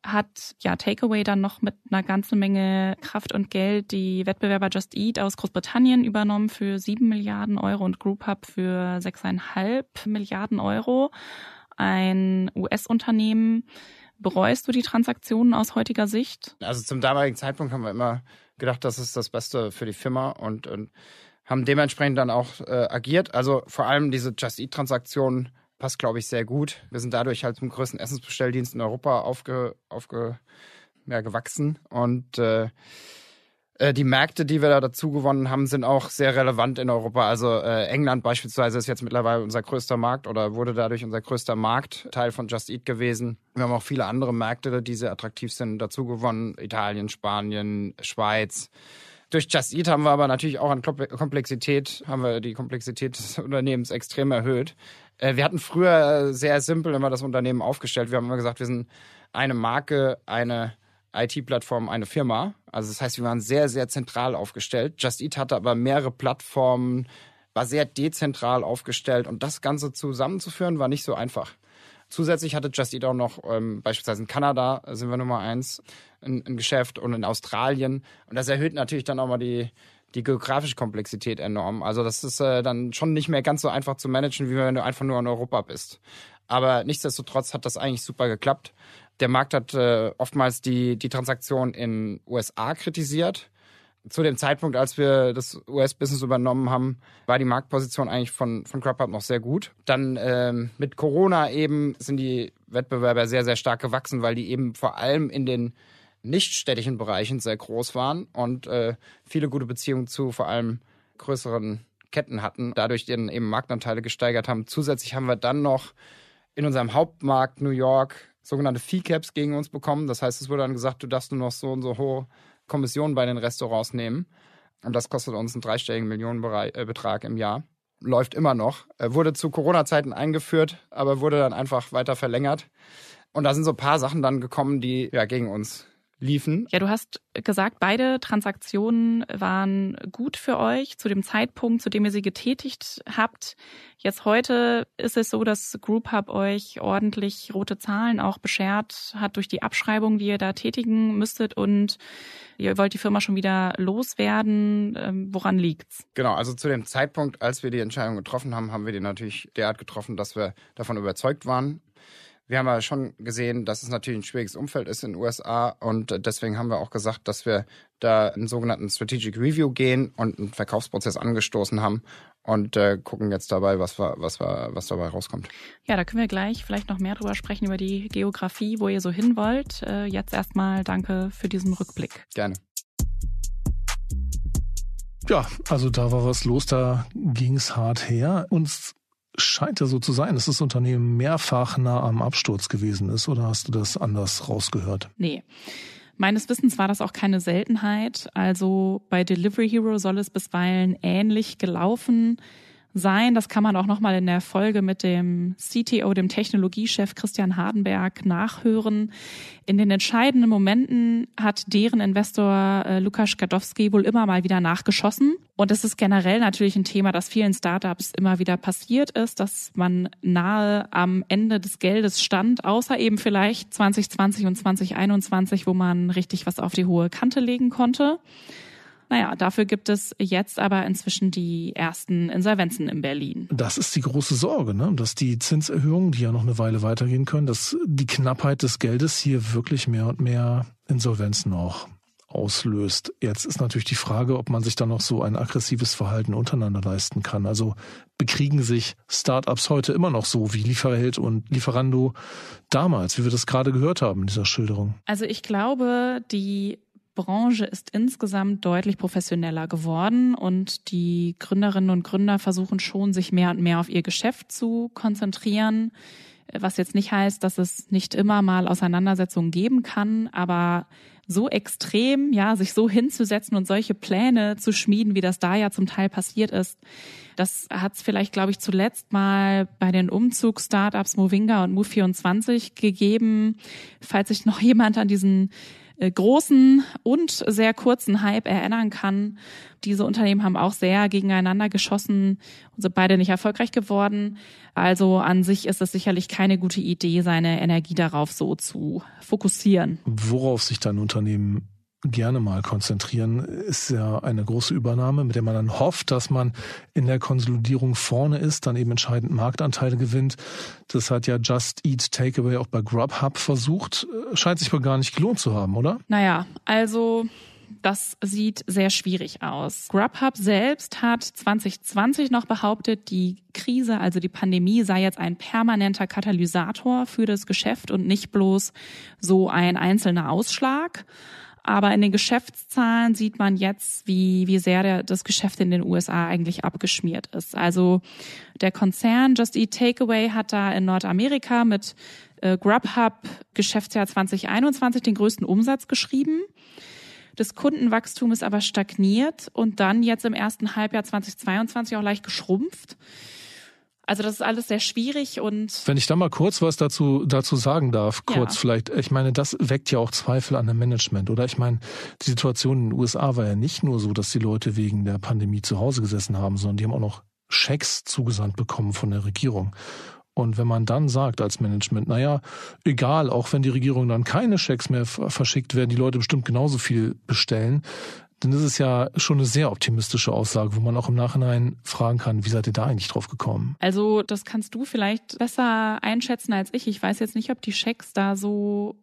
[SPEAKER 2] hat ja Takeaway dann noch mit einer ganzen Menge Kraft und Geld die Wettbewerber Just Eat aus Großbritannien übernommen für sieben Milliarden Euro und Group Hub für sechseinhalb Milliarden Euro. Ein US-Unternehmen. Bereust du die Transaktionen aus heutiger Sicht?
[SPEAKER 4] Also zum damaligen Zeitpunkt haben wir immer gedacht, das ist das Beste für die Firma und, und haben dementsprechend dann auch äh, agiert. Also vor allem diese Just Eat-Transaktion passt, glaube ich, sehr gut. Wir sind dadurch halt zum größten Essensbestelldienst in Europa aufge, aufge, ja, gewachsen und äh, die Märkte, die wir da dazu gewonnen haben, sind auch sehr relevant in Europa. Also äh, England beispielsweise ist jetzt mittlerweile unser größter Markt oder wurde dadurch unser größter Markt, Teil von Just Eat gewesen. Wir haben auch viele andere Märkte, die sehr attraktiv sind, dazu gewonnen. Italien, Spanien, Schweiz. Durch Just Eat haben wir aber natürlich auch an Komplexität, haben wir die Komplexität des Unternehmens extrem erhöht. Äh, wir hatten früher sehr simpel immer das Unternehmen aufgestellt. Wir haben immer gesagt, wir sind eine Marke, eine IT-Plattform eine Firma. Also das heißt, wir waren sehr, sehr zentral aufgestellt. Just Eat hatte aber mehrere Plattformen, war sehr dezentral aufgestellt und das Ganze zusammenzuführen war nicht so einfach. Zusätzlich hatte Just Eat auch noch ähm, beispielsweise in Kanada sind wir Nummer eins ein, ein Geschäft und in Australien und das erhöht natürlich dann auch mal die die geografische Komplexität enorm. Also das ist äh, dann schon nicht mehr ganz so einfach zu managen, wie wenn du einfach nur in Europa bist. Aber nichtsdestotrotz hat das eigentlich super geklappt. Der Markt hat äh, oftmals die, die Transaktion in USA kritisiert. Zu dem Zeitpunkt, als wir das US-Business übernommen haben, war die Marktposition eigentlich von, von Grubhub noch sehr gut. Dann ähm, mit Corona eben sind die Wettbewerber sehr, sehr stark gewachsen, weil die eben vor allem in den nichtstädtischen Bereichen sehr groß waren und äh, viele gute Beziehungen zu vor allem größeren Ketten hatten, dadurch dann eben Marktanteile gesteigert haben. Zusätzlich haben wir dann noch in unserem Hauptmarkt New York sogenannte Fee-Caps gegen uns bekommen. Das heißt, es wurde dann gesagt, du darfst nur noch so und so hohe Kommissionen bei den Restaurants nehmen. Und das kostet uns einen dreistelligen Millionenbetrag im Jahr. Läuft immer noch. Wurde zu Corona-Zeiten eingeführt, aber wurde dann einfach weiter verlängert. Und da sind so ein paar Sachen dann gekommen, die ja gegen uns liefen.
[SPEAKER 2] Ja, du hast gesagt, beide Transaktionen waren gut für euch zu dem Zeitpunkt, zu dem ihr sie getätigt habt. Jetzt heute ist es so, dass Group Hub euch ordentlich rote Zahlen auch beschert hat durch die Abschreibung, die ihr da tätigen müsstet und ihr wollt die Firma schon wieder loswerden. Ähm, woran liegt's?
[SPEAKER 4] Genau, also zu dem Zeitpunkt, als wir die Entscheidung getroffen haben, haben wir die natürlich derart getroffen, dass wir davon überzeugt waren, wir haben ja schon gesehen, dass es natürlich ein schwieriges Umfeld ist in den USA und deswegen haben wir auch gesagt, dass wir da einen sogenannten Strategic Review gehen und einen Verkaufsprozess angestoßen haben und äh, gucken jetzt dabei, was, wir, was, wir, was dabei rauskommt.
[SPEAKER 2] Ja, da können wir gleich vielleicht noch mehr drüber sprechen, über die Geografie, wo ihr so hin wollt. Äh, jetzt erstmal danke für diesen Rückblick.
[SPEAKER 4] Gerne.
[SPEAKER 3] Ja, also da war was los, da ging es hart her. Uns scheint ja so zu sein, dass das Unternehmen mehrfach nah am Absturz gewesen ist. Oder hast du das anders rausgehört?
[SPEAKER 2] Nee. Meines Wissens war das auch keine Seltenheit. Also bei Delivery Hero soll es bisweilen ähnlich gelaufen sein. Das kann man auch nochmal in der Folge mit dem CTO, dem Technologiechef Christian Hardenberg nachhören. In den entscheidenden Momenten hat deren Investor äh, Lukas Gadowski wohl immer mal wieder nachgeschossen. Und es ist generell natürlich ein Thema, das vielen Startups immer wieder passiert ist, dass man nahe am Ende des Geldes stand, außer eben vielleicht 2020 und 2021, wo man richtig was auf die hohe Kante legen konnte. Naja, dafür gibt es jetzt aber inzwischen die ersten Insolvenzen in Berlin.
[SPEAKER 3] Das ist die große Sorge, ne? dass die Zinserhöhungen, die ja noch eine Weile weitergehen können, dass die Knappheit des Geldes hier wirklich mehr und mehr Insolvenzen auch auslöst. Jetzt ist natürlich die Frage, ob man sich da noch so ein aggressives Verhalten untereinander leisten kann. Also bekriegen sich Startups heute immer noch so wie Lieferheld und Lieferando damals, wie wir das gerade gehört haben in dieser Schilderung?
[SPEAKER 2] Also ich glaube, die Branche ist insgesamt deutlich professioneller geworden und die Gründerinnen und Gründer versuchen schon, sich mehr und mehr auf ihr Geschäft zu konzentrieren. Was jetzt nicht heißt, dass es nicht immer mal Auseinandersetzungen geben kann, aber so extrem, ja, sich so hinzusetzen und solche Pläne zu schmieden, wie das da ja zum Teil passiert ist, das hat es vielleicht, glaube ich, zuletzt mal bei den Umzugsstartups Movinga und Move24 gegeben. Falls sich noch jemand an diesen großen und sehr kurzen Hype erinnern kann. Diese Unternehmen haben auch sehr gegeneinander geschossen und sind beide nicht erfolgreich geworden. Also an sich ist es sicherlich keine gute Idee, seine Energie darauf so zu fokussieren.
[SPEAKER 3] Worauf sich dann Unternehmen gerne mal konzentrieren, ist ja eine große Übernahme, mit der man dann hofft, dass man in der Konsolidierung vorne ist, dann eben entscheidend Marktanteile gewinnt. Das hat ja Just Eat Takeaway auch bei Grubhub versucht. Scheint sich aber gar nicht gelohnt zu haben, oder?
[SPEAKER 2] Naja, also das sieht sehr schwierig aus. Grubhub selbst hat 2020 noch behauptet, die Krise, also die Pandemie, sei jetzt ein permanenter Katalysator für das Geschäft und nicht bloß so ein einzelner Ausschlag. Aber in den Geschäftszahlen sieht man jetzt, wie, wie sehr der, das Geschäft in den USA eigentlich abgeschmiert ist. Also der Konzern Just Eat Takeaway hat da in Nordamerika mit äh, Grubhub Geschäftsjahr 2021 den größten Umsatz geschrieben. Das Kundenwachstum ist aber stagniert und dann jetzt im ersten Halbjahr 2022 auch leicht geschrumpft. Also das ist alles sehr schwierig und.
[SPEAKER 3] Wenn ich da mal kurz was dazu, dazu sagen darf, kurz ja. vielleicht. Ich meine, das weckt ja auch Zweifel an dem Management, oder? Ich meine, die Situation in den USA war ja nicht nur so, dass die Leute wegen der Pandemie zu Hause gesessen haben, sondern die haben auch noch Schecks zugesandt bekommen von der Regierung. Und wenn man dann sagt als Management, naja, egal, auch wenn die Regierung dann keine Schecks mehr verschickt, werden die Leute bestimmt genauso viel bestellen, dann ist es ja schon eine sehr optimistische Aussage, wo man auch im Nachhinein fragen kann, wie seid ihr da eigentlich drauf gekommen?
[SPEAKER 2] Also das kannst du vielleicht besser einschätzen als ich. Ich weiß jetzt nicht, ob die Schecks da so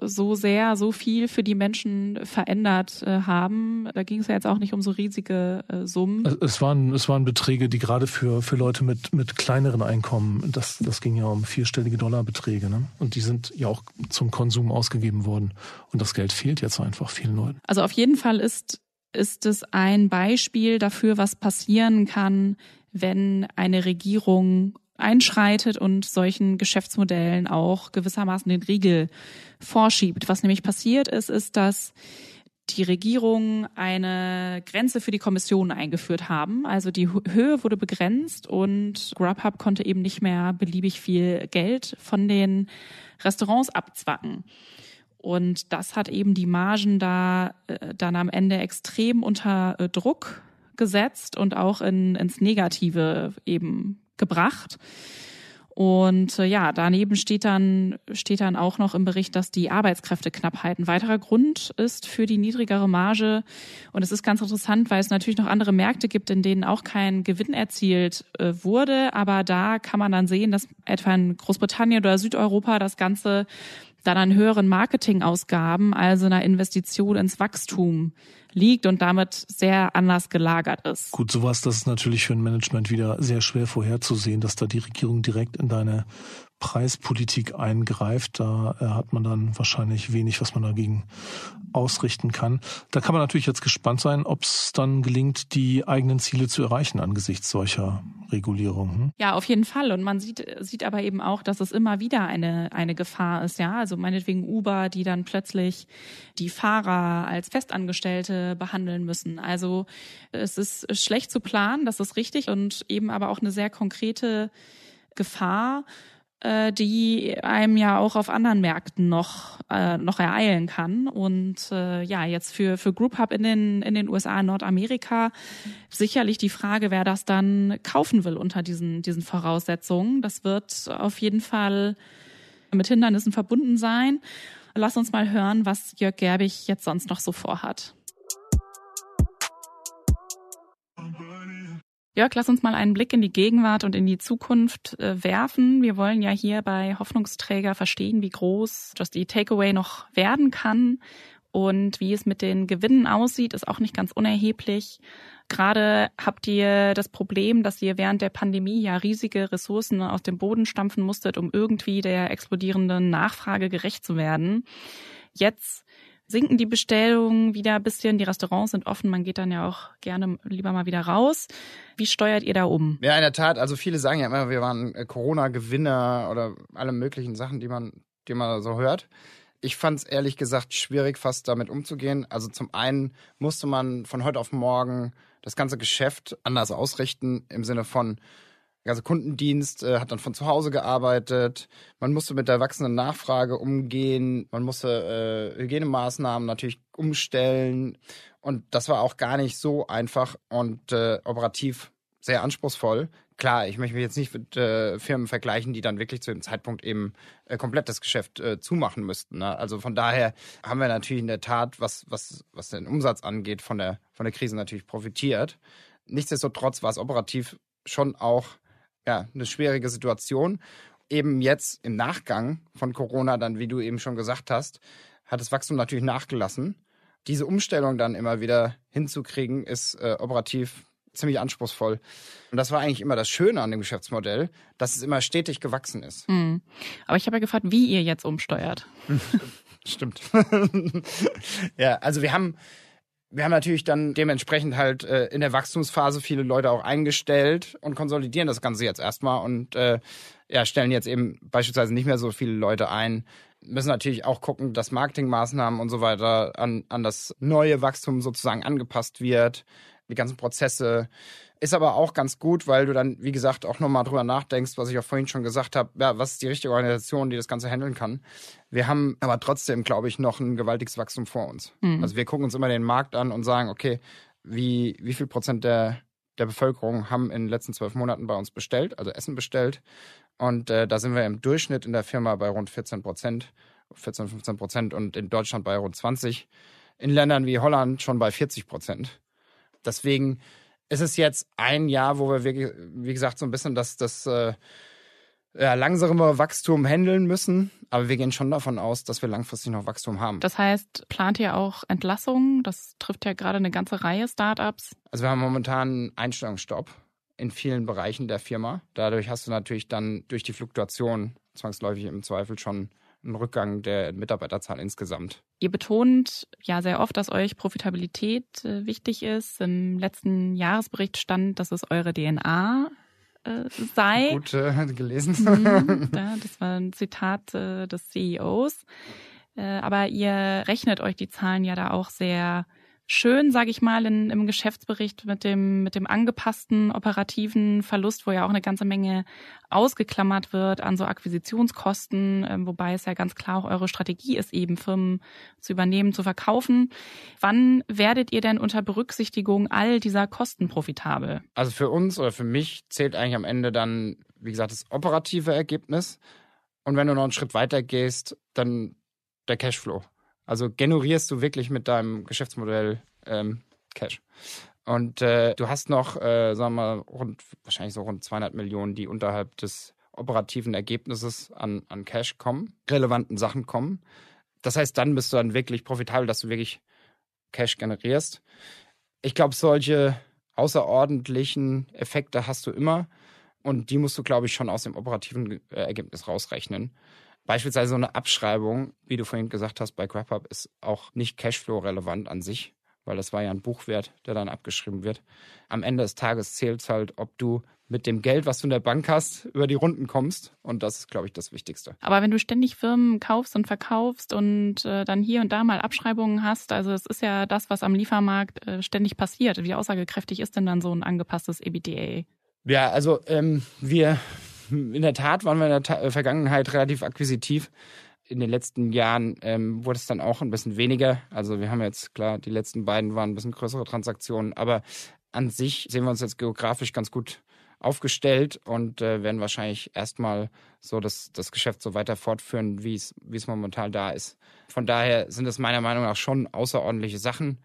[SPEAKER 2] so sehr, so viel für die Menschen verändert äh, haben. Da ging es ja jetzt auch nicht um so riesige äh, Summen.
[SPEAKER 3] Es waren, es waren Beträge, die gerade für, für Leute mit, mit kleineren Einkommen, das, das ging ja um vierstellige Dollarbeträge. Ne? Und die sind ja auch zum Konsum ausgegeben worden. Und das Geld fehlt jetzt einfach vielen Leuten.
[SPEAKER 2] Also auf jeden Fall ist ist es ein Beispiel dafür, was passieren kann, wenn eine Regierung einschreitet und solchen Geschäftsmodellen auch gewissermaßen den Riegel vorschiebt. Was nämlich passiert ist, ist, dass die Regierung eine Grenze für die Kommission eingeführt haben. Also die Höhe wurde begrenzt und Grubhub konnte eben nicht mehr beliebig viel Geld von den Restaurants abzwacken. Und das hat eben die Margen da äh, dann am Ende extrem unter äh, Druck gesetzt und auch in, ins Negative eben gebracht. Und äh, ja, daneben steht dann, steht dann auch noch im Bericht, dass die Arbeitskräfteknappheit ein weiterer Grund ist für die niedrigere Marge. Und es ist ganz interessant, weil es natürlich noch andere Märkte gibt, in denen auch kein Gewinn erzielt äh, wurde. Aber da kann man dann sehen, dass etwa in Großbritannien oder Südeuropa das Ganze dann an höheren Marketingausgaben, also einer Investition ins Wachstum liegt und damit sehr anders gelagert ist.
[SPEAKER 3] Gut, sowas, das ist natürlich für ein Management wieder sehr schwer vorherzusehen, dass da die Regierung direkt in deine Preispolitik eingreift. Da äh, hat man dann wahrscheinlich wenig, was man dagegen ausrichten kann. Da kann man natürlich jetzt gespannt sein, ob es dann gelingt, die eigenen Ziele zu erreichen angesichts solcher Regulierungen. Hm?
[SPEAKER 2] Ja, auf jeden Fall. Und man sieht, sieht aber eben auch, dass es immer wieder eine, eine Gefahr ist. Ja, also meinetwegen Uber, die dann plötzlich die Fahrer als Festangestellte behandeln müssen. Also es ist schlecht zu planen, das ist richtig und eben aber auch eine sehr konkrete Gefahr äh, die einem ja auch auf anderen Märkten noch äh, noch ereilen kann. Und äh, ja jetzt für für Group Hub in den in den USA Nordamerika sicherlich die Frage wer das dann kaufen will unter diesen diesen Voraussetzungen. Das wird auf jeden Fall mit Hindernissen verbunden sein. Lass uns mal hören was Jörg Gerbig jetzt sonst noch so vorhat Jörg, lass uns mal einen Blick in die Gegenwart und in die Zukunft äh, werfen. Wir wollen ja hier bei Hoffnungsträger verstehen, wie groß Just Eat Takeaway noch werden kann und wie es mit den Gewinnen aussieht, ist auch nicht ganz unerheblich. Gerade habt ihr das Problem, dass ihr während der Pandemie ja riesige Ressourcen aus dem Boden stampfen musstet, um irgendwie der explodierenden Nachfrage gerecht zu werden. Jetzt sinken die Bestellungen wieder ein bisschen, die Restaurants sind offen, man geht dann ja auch gerne lieber mal wieder raus. Wie steuert ihr da um?
[SPEAKER 4] Ja, in der Tat, also viele sagen ja immer, wir waren äh, Corona-Gewinner oder alle möglichen Sachen, die man, die man so hört. Ich fand es ehrlich gesagt schwierig, fast damit umzugehen. Also zum einen musste man von heute auf morgen das ganze Geschäft anders ausrichten, im Sinne von, also Kundendienst äh, hat dann von zu Hause gearbeitet. Man musste mit der wachsenden Nachfrage umgehen. Man musste äh, Hygienemaßnahmen natürlich umstellen. Und das war auch gar nicht so einfach und äh, operativ sehr anspruchsvoll. Klar, ich möchte mich jetzt nicht mit äh, Firmen vergleichen, die dann wirklich zu dem Zeitpunkt eben äh, komplett das Geschäft äh, zumachen müssten. Ne? Also von daher haben wir natürlich in der Tat, was, was, was den Umsatz angeht, von der, von der Krise natürlich profitiert. Nichtsdestotrotz war es operativ schon auch ja, eine schwierige Situation. Eben jetzt im Nachgang von Corona, dann, wie du eben schon gesagt hast, hat das Wachstum natürlich nachgelassen. Diese Umstellung dann immer wieder hinzukriegen, ist äh, operativ ziemlich anspruchsvoll. Und das war eigentlich immer das Schöne an dem Geschäftsmodell, dass es immer stetig gewachsen ist.
[SPEAKER 2] Mhm. Aber ich habe ja gefragt, wie ihr jetzt umsteuert.
[SPEAKER 4] Stimmt. ja, also wir haben wir haben natürlich dann dementsprechend halt äh, in der Wachstumsphase viele Leute auch eingestellt und konsolidieren das Ganze jetzt erstmal und äh, ja, stellen jetzt eben beispielsweise nicht mehr so viele Leute ein. Müssen natürlich auch gucken, dass Marketingmaßnahmen und so weiter an, an das neue Wachstum sozusagen angepasst wird. Die ganzen Prozesse, ist aber auch ganz gut, weil du dann, wie gesagt, auch nochmal drüber nachdenkst, was ich auch vorhin schon gesagt habe, ja, was ist die richtige Organisation, die das Ganze handeln kann. Wir haben aber trotzdem, glaube ich, noch ein gewaltiges Wachstum vor uns. Mhm. Also wir gucken uns immer den Markt an und sagen, okay, wie, wie viel Prozent der, der Bevölkerung haben in den letzten zwölf Monaten bei uns bestellt, also Essen bestellt. Und äh, da sind wir im Durchschnitt in der Firma bei rund 14 Prozent, 14, 15 Prozent und in Deutschland bei rund 20. In Ländern wie Holland schon bei 40 Prozent. Deswegen ist es jetzt ein Jahr, wo wir, wirklich, wie gesagt, so ein bisschen das, das äh, ja, langsamere Wachstum handeln müssen. Aber wir gehen schon davon aus, dass wir langfristig noch Wachstum haben.
[SPEAKER 2] Das heißt, plant ihr auch Entlassungen? Das trifft ja gerade eine ganze Reihe Startups.
[SPEAKER 4] Also wir haben momentan einen Einstellungsstopp in vielen Bereichen der Firma. Dadurch hast du natürlich dann durch die Fluktuation zwangsläufig im Zweifel schon einen Rückgang der Mitarbeiterzahl insgesamt.
[SPEAKER 2] Ihr betont ja sehr oft, dass euch Profitabilität äh, wichtig ist. Im letzten Jahresbericht stand, dass es eure DNA äh, sei.
[SPEAKER 4] Gut äh, gelesen.
[SPEAKER 2] Mhm, ja, das war ein Zitat äh, des CEOs. Äh, aber ihr rechnet euch die Zahlen ja da auch sehr schön, sage ich mal, in, im Geschäftsbericht mit dem, mit dem angepassten operativen Verlust, wo ja auch eine ganze Menge ausgeklammert wird an so Akquisitionskosten, äh, wobei es ja ganz klar auch eure Strategie ist, eben Firmen zu übernehmen, zu verkaufen. Wann werdet ihr denn unter Berücksichtigung all dieser Kosten profitabel?
[SPEAKER 4] Also für uns oder für mich zählt eigentlich am Ende dann, wie gesagt, das operative Ergebnis. Und wenn du noch einen Schritt weiter gehst, dann der Cashflow. Also generierst du wirklich mit deinem Geschäftsmodell ähm, Cash. Und äh, du hast noch, äh, sagen wir mal, rund, wahrscheinlich so rund 200 Millionen, die unterhalb des operativen Ergebnisses an, an Cash kommen, relevanten Sachen kommen. Das heißt, dann bist du dann wirklich profitabel, dass du wirklich Cash generierst. Ich glaube, solche außerordentlichen Effekte hast du immer. Und die musst du, glaube ich, schon aus dem operativen äh, Ergebnis rausrechnen. Beispielsweise so eine Abschreibung, wie du vorhin gesagt hast, bei GrabHub ist auch nicht Cashflow-relevant an sich, weil das war ja ein Buchwert, der dann abgeschrieben wird. Am Ende des Tages zählt es halt, ob du mit dem Geld, was du in der Bank hast, über die Runden kommst. Und das ist, glaube ich, das Wichtigste.
[SPEAKER 2] Aber wenn du ständig Firmen kaufst und verkaufst und äh, dann hier und da mal Abschreibungen hast, also es ist ja das, was am Liefermarkt äh, ständig passiert. Wie aussagekräftig ist denn dann so ein angepasstes EBITDA?
[SPEAKER 4] Ja, also ähm, wir in der Tat waren wir in der Ta äh, Vergangenheit relativ akquisitiv. In den letzten Jahren ähm, wurde es dann auch ein bisschen weniger. Also wir haben jetzt, klar, die letzten beiden waren ein bisschen größere Transaktionen, aber an sich sehen wir uns jetzt geografisch ganz gut aufgestellt und äh, werden wahrscheinlich erstmal so das, das Geschäft so weiter fortführen, wie es, momentan da ist. Von daher sind es meiner Meinung nach schon außerordentliche Sachen,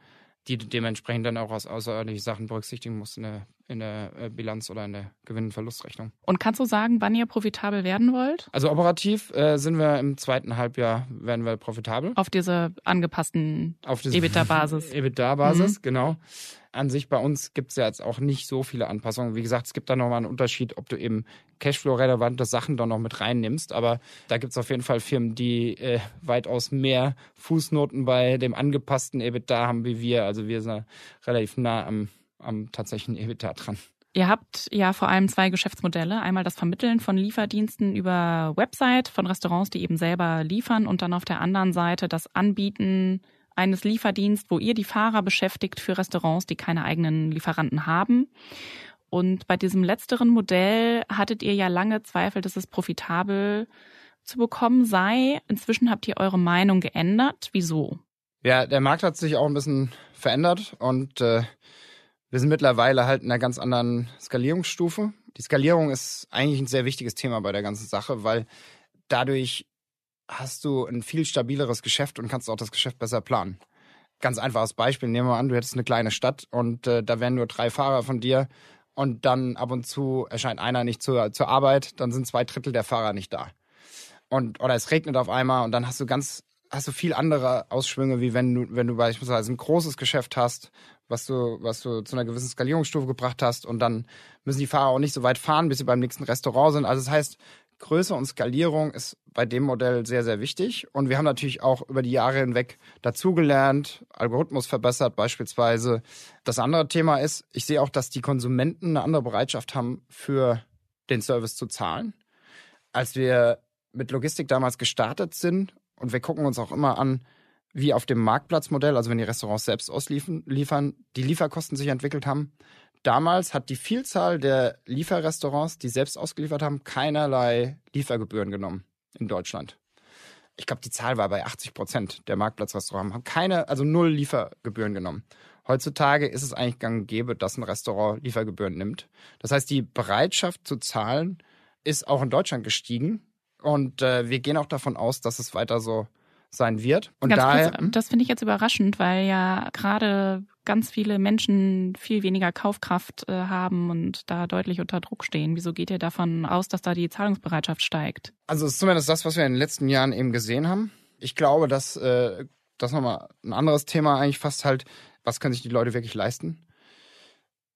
[SPEAKER 4] die dementsprechend dann auch als außerordentliche Sachen berücksichtigen musst in der, in der äh, Bilanz oder in der Gewinn- und Verlustrechnung.
[SPEAKER 2] Und kannst du sagen, wann ihr profitabel werden wollt?
[SPEAKER 4] Also operativ äh, sind wir im zweiten Halbjahr, werden wir profitabel.
[SPEAKER 2] Auf diese angepassten
[SPEAKER 4] Auf diese
[SPEAKER 2] EBITDA-Basis.
[SPEAKER 4] EBITDA-Basis,
[SPEAKER 2] Mhm.
[SPEAKER 4] genau. An sich bei uns gibt es ja jetzt auch nicht so viele Anpassungen. Wie gesagt, es gibt da nochmal einen Unterschied, ob du eben Cashflow-relevante Sachen dann noch mit reinnimmst. Aber da gibt es auf jeden Fall Firmen, die äh, weitaus mehr Fußnoten bei dem angepassten EBITDA haben wie wir. Also wir sind da relativ nah am, am tatsächlichen EBITDA dran.
[SPEAKER 2] Ihr habt ja vor allem zwei Geschäftsmodelle. Einmal das Vermitteln von Lieferdiensten über Website von Restaurants, die eben selber liefern und dann auf der anderen Seite das Anbieten eines Lieferdienst, wo ihr die Fahrer beschäftigt für Restaurants, die keine eigenen Lieferanten haben. Und bei diesem letzteren Modell hattet ihr ja lange Zweifel, dass es profitabel zu bekommen sei. Inzwischen habt ihr eure Meinung geändert. Wieso?
[SPEAKER 4] Ja, der Markt hat sich auch ein bisschen verändert und äh, wir sind mittlerweile halt in einer ganz anderen Skalierungsstufe. Die Skalierung ist eigentlich ein sehr wichtiges Thema bei der ganzen Sache, weil dadurch hast du ein viel stabileres Geschäft und kannst auch das Geschäft besser planen. Ganz einfaches Beispiel, nehmen wir an, du hättest eine kleine Stadt und äh, da wären nur drei Fahrer von dir und dann ab und zu erscheint einer nicht zur, zur Arbeit, dann sind zwei Drittel der Fahrer nicht da. Und, oder es regnet auf einmal und dann hast du ganz, hast du viel andere Ausschwünge, wie wenn du, wenn du beispielsweise ein großes Geschäft hast, was du, was du zu einer gewissen Skalierungsstufe gebracht hast und dann müssen die Fahrer auch nicht so weit fahren, bis sie beim nächsten Restaurant sind. Also das heißt, Größe und Skalierung ist bei dem Modell sehr, sehr wichtig. Und wir haben natürlich auch über die Jahre hinweg dazugelernt, Algorithmus verbessert beispielsweise. Das andere Thema ist, ich sehe auch, dass die Konsumenten eine andere Bereitschaft haben, für den Service zu zahlen. Als wir mit Logistik damals gestartet sind, und wir gucken uns auch immer an, wie auf dem Marktplatzmodell, also wenn die Restaurants selbst ausliefern, liefern, die Lieferkosten sich entwickelt haben. Damals hat die Vielzahl der Lieferrestaurants, die selbst ausgeliefert haben, keinerlei Liefergebühren genommen in Deutschland. Ich glaube, die Zahl war bei 80 Prozent der Marktplatzrestaurants, haben keine, also null Liefergebühren genommen. Heutzutage ist es eigentlich gang und gäbe, dass ein Restaurant Liefergebühren nimmt. Das heißt, die Bereitschaft zu zahlen ist auch in Deutschland gestiegen. Und äh, wir gehen auch davon aus, dass es weiter so sein wird. Und
[SPEAKER 2] Ganz
[SPEAKER 4] daher,
[SPEAKER 2] kurz, das finde ich jetzt überraschend, weil ja gerade ganz viele Menschen viel weniger Kaufkraft äh, haben und da deutlich unter Druck stehen. Wieso geht ihr davon aus, dass da die Zahlungsbereitschaft steigt?
[SPEAKER 4] Also es ist zumindest das, was wir in den letzten Jahren eben gesehen haben. Ich glaube, dass äh, das nochmal ein anderes Thema eigentlich fast halt, was können sich die Leute wirklich leisten?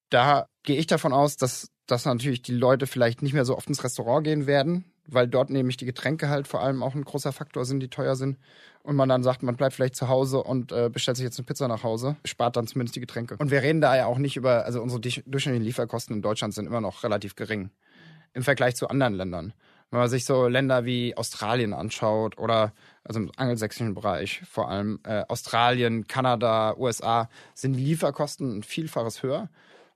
[SPEAKER 4] Da gehe ich davon aus, dass, dass natürlich die Leute vielleicht nicht mehr so oft ins Restaurant gehen werden, weil dort nämlich die Getränke halt vor allem auch ein großer Faktor sind, die teuer sind. Und man dann sagt, man bleibt vielleicht zu Hause und äh, bestellt sich jetzt eine Pizza nach Hause, spart dann zumindest die Getränke. Und wir reden da ja auch nicht über, also unsere durchschnittlichen Lieferkosten in Deutschland sind immer noch relativ gering im Vergleich zu anderen Ländern. Wenn man sich so Länder wie Australien anschaut oder also im angelsächsischen Bereich vor allem äh, Australien, Kanada, USA, sind die Lieferkosten ein Vielfaches höher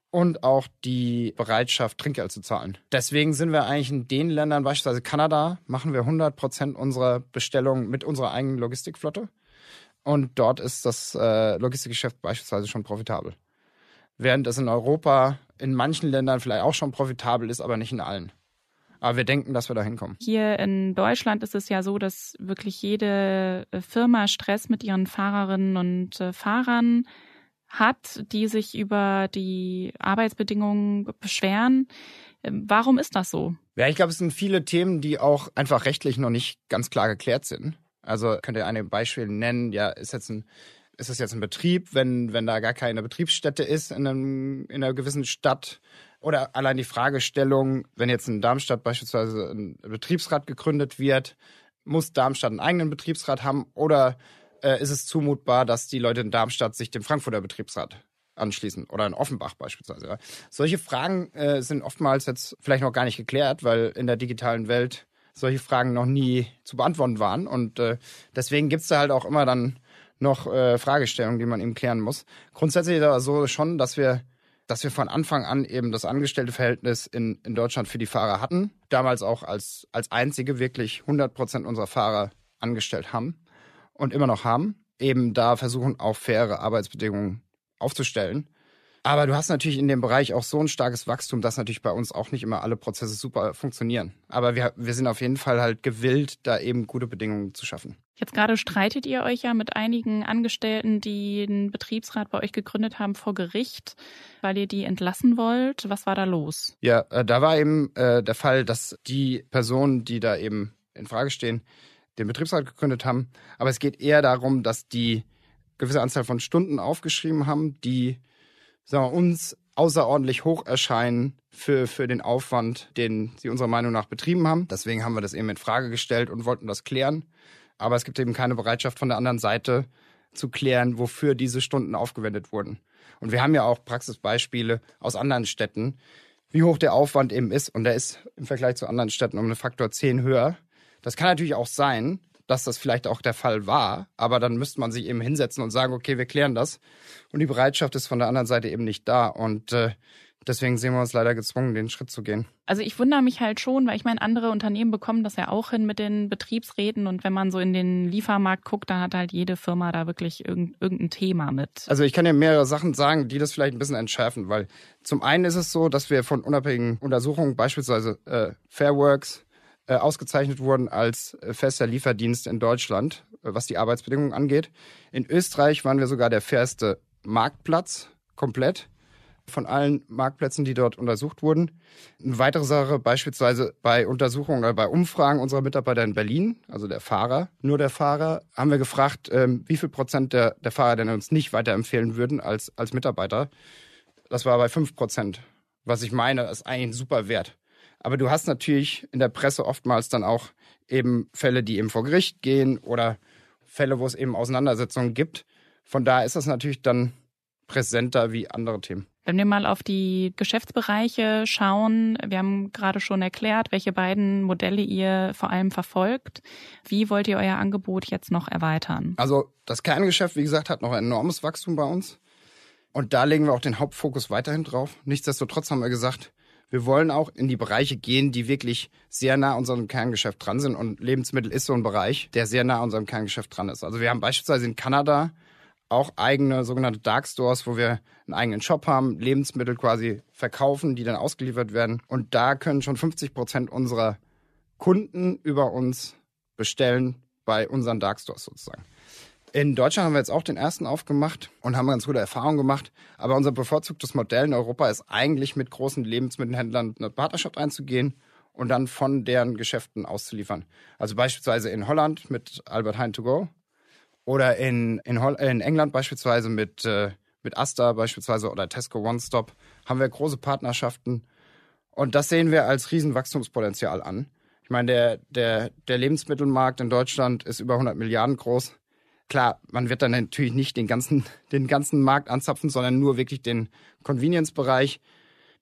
[SPEAKER 4] und auch die Bereitschaft, Trinkgeld zu zahlen. Deswegen sind wir eigentlich in den Ländern, beispielsweise Kanada, machen wir 100 Prozent unserer Bestellungen mit unserer eigenen Logistikflotte. Und dort ist das äh, Logistikgeschäft beispielsweise schon profitabel. Während es in Europa in manchen Ländern vielleicht auch schon profitabel ist, aber nicht in allen. Aber wir denken, dass wir da hinkommen.
[SPEAKER 2] Hier in Deutschland ist es ja so, dass wirklich jede äh, Firma Stress mit ihren Fahrerinnen und äh, Fahrern hat, die sich über die Arbeitsbedingungen beschweren. Ähm, Warum ist das so?
[SPEAKER 4] Ja, ich glaube, es sind viele Themen, die auch einfach rechtlich noch nicht ganz klar geklärt sind. Also könnt ihr ein Beispiel nennen, ja, ist jetzt ein ist es jetzt ein Betrieb, wenn, wenn da gar keine Betriebsstätte ist in, einem, in einer gewissen Stadt? Oder allein die Fragestellung, wenn jetzt in Darmstadt beispielsweise ein Betriebsrat gegründet wird, muss Darmstadt einen eigenen Betriebsrat haben oder äh, ist es zumutbar, dass die Leute in Darmstadt sich dem Frankfurter Betriebsrat anschließen oder in Offenbach beispielsweise. Ja. Solche Fragen äh, sind oftmals jetzt vielleicht noch gar nicht geklärt, weil in der digitalen Welt solche Fragen noch nie zu beantworten waren und äh, deswegen gibt's da halt auch immer dann noch äh, Fragestellungen, die man eben klären muss. Grundsätzlich ist aber so schon, dass wir dass wir von Anfang an eben das Angestellteverhältnis in, in Deutschland für die Fahrer hatten. Damals auch als, als einzige wirklich 100 Prozent unserer Fahrer angestellt haben und immer noch haben. Eben da versuchen, auch faire Arbeitsbedingungen aufzustellen. Aber du hast natürlich in dem Bereich auch so ein starkes Wachstum, dass natürlich bei uns auch nicht immer alle Prozesse super funktionieren. Aber wir, wir sind auf jeden Fall halt gewillt, da eben gute Bedingungen zu schaffen.
[SPEAKER 2] Jetzt gerade streitet ihr euch ja mit einigen Angestellten, die einen Betriebsrat bei euch gegründet haben, vor Gericht, weil ihr die entlassen wollt. Was war da los?
[SPEAKER 4] Ja, äh, da war eben äh, der Fall, dass die Personen, die da eben in Frage stehen, den Betriebsrat gegründet haben. Aber es geht eher darum, dass die gewisse Anzahl von Stunden aufgeschrieben haben, die sagen wir, uns außerordentlich hoch erscheinen für, für den Aufwand, den sie unserer Meinung nach betrieben haben. Deswegen haben wir das eben in Frage gestellt und wollten das klären. Aber es gibt eben keine Bereitschaft von der anderen Seite zu klären, wofür diese Stunden aufgewendet wurden. Und wir haben ja auch Praxisbeispiele aus anderen Städten, wie hoch der Aufwand eben ist. Und der ist im Vergleich zu anderen Städten um einen Faktor 10 höher. Das kann natürlich auch sein, dass das vielleicht auch der Fall war, aber dann müsste man sich eben hinsetzen und sagen, okay, wir klären das. Und die Bereitschaft ist von der anderen Seite eben nicht da. Und äh, deswegen sehen wir uns leider gezwungen, den Schritt zu gehen.
[SPEAKER 2] Also ich wundere mich halt schon, weil ich meine, andere Unternehmen bekommen das ja auch hin mit den Betriebsräten und wenn man so in den Liefermarkt guckt, dann hat halt jede Firma da wirklich irgendein Thema mit.
[SPEAKER 4] Also ich kann dir mehrere Sachen sagen, die das vielleicht ein bisschen entschärfen, weil zum einen ist es so, dass wir von unabhängigen Untersuchungen, beispielsweise äh, Fairworks, äh, ausgezeichnet wurden als äh, fester Lieferdienst in Deutschland, äh, was die Arbeitsbedingungen angeht. In Österreich waren wir sogar der fairste Marktplatz komplett von allen Marktplätzen, die dort untersucht wurden. Eine weitere Sache beispielsweise bei Untersuchungen oder bei Umfragen unserer Mitarbeiter in Berlin, also der Fahrer, nur der Fahrer, haben wir gefragt, ähm, wie viel Prozent der, der Fahrer denn uns nicht weiterempfehlen würden als, als Mitarbeiter. Das war bei fünf Prozent. Was ich meine, ist eigentlich ein super Wert. Aber du hast natürlich in der Presse oftmals dann auch eben Fälle, die eben vor Gericht gehen oder Fälle, wo es eben Auseinandersetzungen gibt. Von daher ist das natürlich dann präsenter wie andere Themen.
[SPEAKER 2] Wenn wir mal auf die Geschäftsbereiche schauen, wir haben gerade schon erklärt, welche beiden Modelle ihr vor allem verfolgt. Wie wollt ihr euer Angebot jetzt noch erweitern?
[SPEAKER 4] Also das Kerngeschäft, wie gesagt, hat noch ein enormes Wachstum bei uns. Und da legen wir auch den Hauptfokus weiterhin drauf. Nichtsdestotrotz haben wir gesagt, wir wollen auch in die Bereiche gehen, die wirklich sehr nah unserem Kerngeschäft dran sind. Und Lebensmittel ist so ein Bereich, der sehr nah unserem Kerngeschäft dran ist. Also wir haben beispielsweise in Kanada auch eigene sogenannte Dark Stores, wo wir einen eigenen Shop haben, Lebensmittel quasi verkaufen, die dann ausgeliefert werden. Und da können schon 50 Prozent unserer Kunden über uns bestellen bei unseren Dark Stores sozusagen. In Deutschland haben wir jetzt auch den ersten aufgemacht und haben ganz gute Erfahrungen gemacht. Aber unser bevorzugtes Modell in Europa ist eigentlich mit großen Lebensmittelhändlern eine Partnerschaft einzugehen und dann von deren Geschäften auszuliefern. Also beispielsweise in Holland mit Albert Heijn to go oder in, in, in England beispielsweise mit, äh, mit Asta beispielsweise oder Tesco One Stop haben wir große Partnerschaften. Und das sehen wir als Riesenwachstumspotenzial an. Ich meine, der, der, der Lebensmittelmarkt in Deutschland ist über 100 Milliarden groß. Klar, man wird dann natürlich nicht den ganzen, den ganzen Markt anzapfen, sondern nur wirklich den Convenience-Bereich.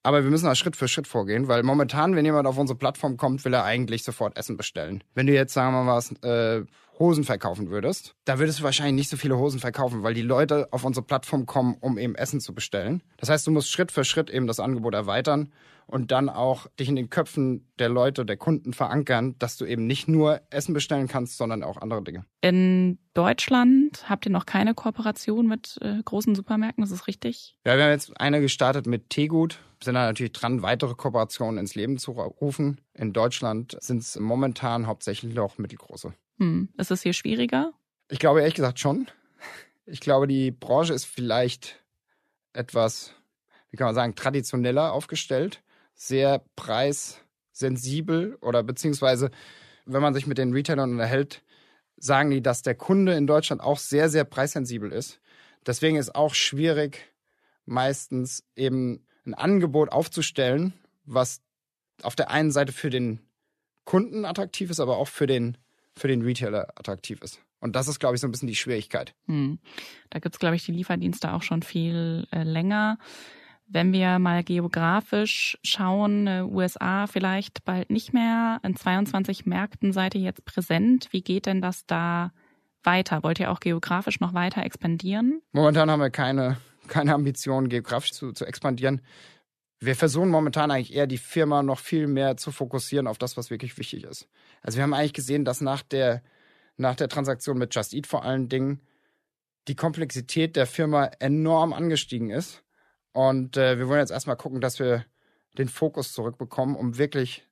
[SPEAKER 4] Aber wir müssen da Schritt für Schritt vorgehen, weil momentan, wenn jemand auf unsere Plattform kommt, will er eigentlich sofort Essen bestellen. Wenn du jetzt, sagen wir mal, was, äh, Hosen verkaufen würdest, da würdest du wahrscheinlich nicht so viele Hosen verkaufen, weil die Leute auf unsere Plattform kommen, um eben Essen zu bestellen. Das heißt, du musst Schritt für Schritt eben das Angebot erweitern und dann auch dich in den Köpfen der Leute, der Kunden verankern, dass du eben nicht nur Essen bestellen kannst, sondern auch andere Dinge.
[SPEAKER 2] In Deutschland habt ihr noch keine Kooperation mit äh, großen Supermärkten, ist das richtig?
[SPEAKER 4] Ja, wir haben jetzt eine gestartet mit Teegut, sind da natürlich dran, weitere Kooperationen ins Leben zu rufen. In Deutschland sind es momentan hauptsächlich noch mittelgroße.
[SPEAKER 2] Hm. Ist es hier schwieriger?
[SPEAKER 4] Ich glaube ehrlich gesagt schon. Ich glaube, die Branche ist vielleicht etwas, wie kann man sagen, traditioneller aufgestellt sehr preissensibel oder beziehungsweise, wenn man sich mit den Retailern unterhält, sagen die, dass der Kunde in Deutschland auch sehr, sehr preissensibel ist. Deswegen ist auch schwierig, meistens eben ein Angebot aufzustellen, was auf der einen Seite für den Kunden attraktiv ist, aber auch für den, für den Retailer attraktiv ist. Und das ist, glaube ich, so ein bisschen die Schwierigkeit.
[SPEAKER 2] Hm. Da gibt's glaube ich, die Lieferdienste auch schon viel äh, länger. Wenn wir mal geografisch schauen, äh, USA vielleicht bald nicht mehr, in 22 Märkten seid ihr jetzt präsent. Wie geht denn das da weiter? Wollt ihr auch geografisch noch weiter expandieren?
[SPEAKER 4] Momentan haben wir keine, keine Ambition, geografisch zu, zu expandieren. Wir versuchen momentan eigentlich eher die Firma noch viel mehr zu fokussieren auf das, was wirklich wichtig ist. Also wir haben eigentlich gesehen, dass nach der, nach der Transaktion mit Just Eat vor allen Dingen die Komplexität der Firma enorm angestiegen ist und äh, wir wollen jetzt erstmal gucken, dass wir den Fokus zurückbekommen, um wirklich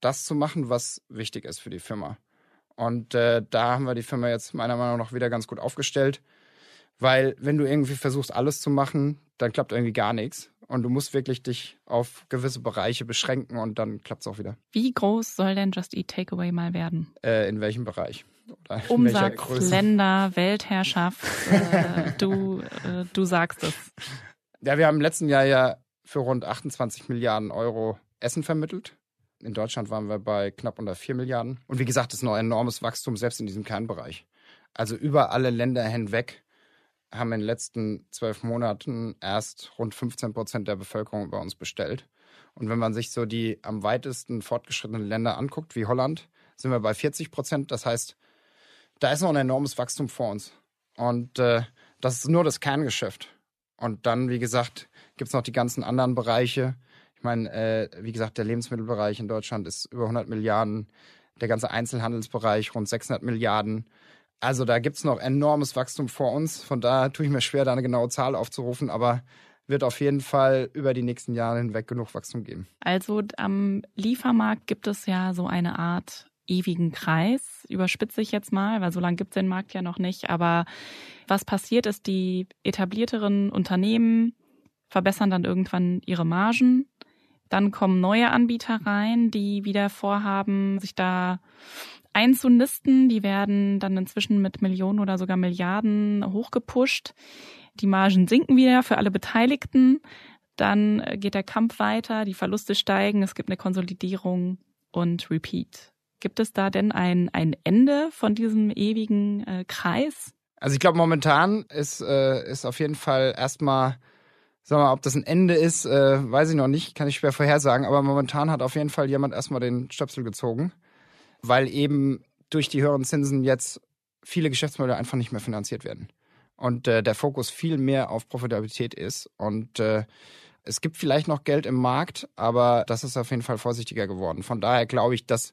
[SPEAKER 4] das zu machen, was wichtig ist für die Firma. Und äh, da haben wir die Firma jetzt meiner Meinung nach wieder ganz gut aufgestellt. Weil wenn du irgendwie versuchst, alles zu machen, dann klappt irgendwie gar nichts. Und du musst wirklich dich auf gewisse Bereiche beschränken und dann klappt es auch wieder.
[SPEAKER 2] Wie groß soll denn Just Eat Takeaway mal werden?
[SPEAKER 4] Äh, in welchem Bereich?
[SPEAKER 2] Oder Umsatz, Länder, Weltherrschaft. äh, du, äh, du sagst es.
[SPEAKER 4] Ja, wir haben im letzten Jahr ja für rund 28 Milliarden Euro Essen vermittelt. In Deutschland waren wir bei knapp unter 4 Milliarden. Und wie gesagt, das ist noch ein enormes Wachstum, selbst in diesem Kernbereich. Also über alle Länder hinweg haben in den letzten zwölf Monaten erst rund 15 Prozent der Bevölkerung bei uns bestellt. Und wenn man sich so die am weitesten fortgeschrittenen Länder anguckt, wie Holland, sind wir bei 40 Prozent. Das heißt, da ist noch ein enormes Wachstum vor uns. Und äh, das ist nur das Kerngeschäft. Und dann, wie gesagt, gibt's noch die ganzen anderen Bereiche. Ich meine, äh, wie gesagt, der Lebensmittelbereich in Deutschland ist über 100 Milliarden, der ganze Einzelhandelsbereich rund 600 Milliarden. Also da gibt's noch enormes Wachstum vor uns. Von daher tue ich mir schwer, da eine genaue Zahl aufzurufen, aber wird auf jeden Fall über die nächsten Jahre hinweg genug Wachstum geben.
[SPEAKER 2] Also am Liefermarkt gibt es ja so eine Art ewigen Kreis, überspitze ich jetzt mal, weil so lange gibt es den Markt ja noch nicht. Aber was passiert ist, die etablierteren Unternehmen verbessern dann irgendwann ihre Margen. Dann kommen neue Anbieter rein, die wieder vorhaben, sich da einzunisten. Die werden dann inzwischen mit Millionen oder sogar Milliarden hochgepusht. Die Margen sinken wieder für alle Beteiligten. Dann geht der Kampf weiter, die Verluste steigen, es gibt eine Konsolidierung und Repeat. Gibt es da denn ein, ein Ende von diesem ewigen äh, Kreis?
[SPEAKER 4] Also ich glaube, momentan ist, äh, ist auf jeden Fall erstmal, sag mal, ob das ein Ende ist, äh, weiß ich noch nicht, kann ich schwer vorhersagen, aber momentan hat auf jeden Fall jemand erstmal den Stöpsel gezogen, weil eben durch die höheren Zinsen jetzt viele Geschäftsmodelle einfach nicht mehr finanziert werden. Und äh, der Fokus viel mehr auf Profitabilität ist. Und äh, es gibt vielleicht noch Geld im Markt, aber das ist auf jeden Fall vorsichtiger geworden. Von daher glaube ich, dass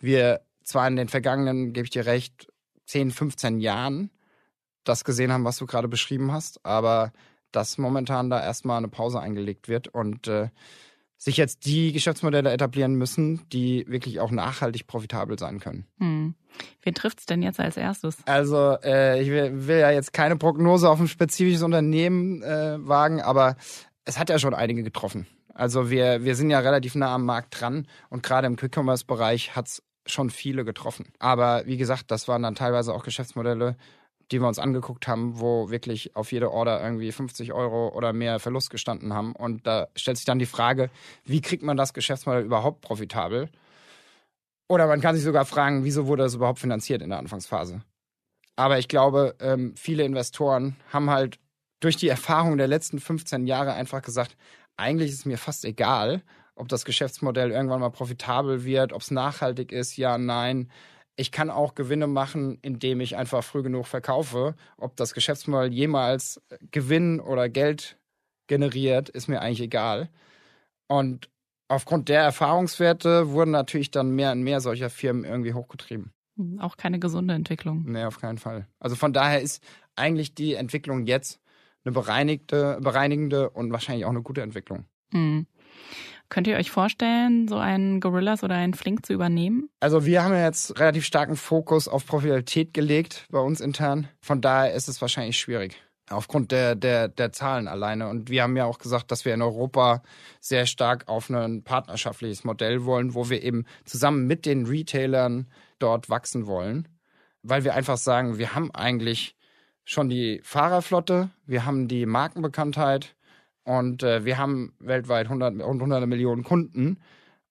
[SPEAKER 4] wir zwar in den vergangenen, gebe ich dir recht, 10, 15 Jahren das gesehen haben, was du gerade beschrieben hast, aber dass momentan da erstmal eine Pause eingelegt wird und äh, sich jetzt die Geschäftsmodelle etablieren müssen, die wirklich auch nachhaltig profitabel sein können.
[SPEAKER 2] Hm. Wen trifft's denn jetzt als erstes?
[SPEAKER 4] Also äh, ich will, will, ja jetzt keine Prognose auf ein spezifisches Unternehmen äh, wagen, aber es hat ja schon einige getroffen. Also wir, wir sind ja relativ nah am Markt dran und gerade im Quick-Commerce-Bereich hat's schon viele getroffen. Aber wie gesagt, das waren dann teilweise auch Geschäftsmodelle, die wir uns angeguckt haben, wo wirklich auf jede Order irgendwie 50 Euro oder mehr Verlust gestanden haben. Und da stellt sich dann die Frage, wie kriegt man das Geschäftsmodell überhaupt profitabel? Oder man kann sich sogar fragen, wieso wurde das überhaupt finanziert in der Anfangsphase? Aber ich glaube, ähm, viele Investoren haben halt durch die Erfahrung der letzten 15 Jahre einfach gesagt, eigentlich ist es mir fast egal, ob das Geschäftsmodell irgendwann mal profitabel wird, ob es nachhaltig ist, ja, nein. Ich kann auch Gewinne machen, indem ich einfach früh genug verkaufe. Ob das Geschäftsmodell jemals Gewinn oder Geld generiert, ist mir eigentlich egal. Und aufgrund der Erfahrungswerte wurden natürlich dann mehr und mehr solcher Firmen irgendwie hochgetrieben.
[SPEAKER 2] Hm, auch keine gesunde Entwicklung.
[SPEAKER 4] Nee, auf keinen Fall. Also von daher ist eigentlich die Entwicklung jetzt eine bereinigte, bereinigende und wahrscheinlich auch eine gute Entwicklung.
[SPEAKER 2] Mhm. Könnt ihr euch vorstellen, so einen Gorillas oder einen Flink zu übernehmen?
[SPEAKER 4] Also wir haben ja jetzt relativ starken Fokus auf Profitabilität gelegt bei uns intern. Von daher ist es wahrscheinlich schwierig. Aufgrund der, der, der Zahlen alleine. Und wir haben ja auch gesagt, dass wir in Europa sehr stark auf ein partnerschaftliches Modell wollen, wo wir eben zusammen mit den Retailern dort wachsen wollen. Weil wir einfach sagen, wir haben eigentlich schon die Fahrerflotte, wir haben die Markenbekanntheit und äh, wir haben weltweit hundert, hunderte Millionen Kunden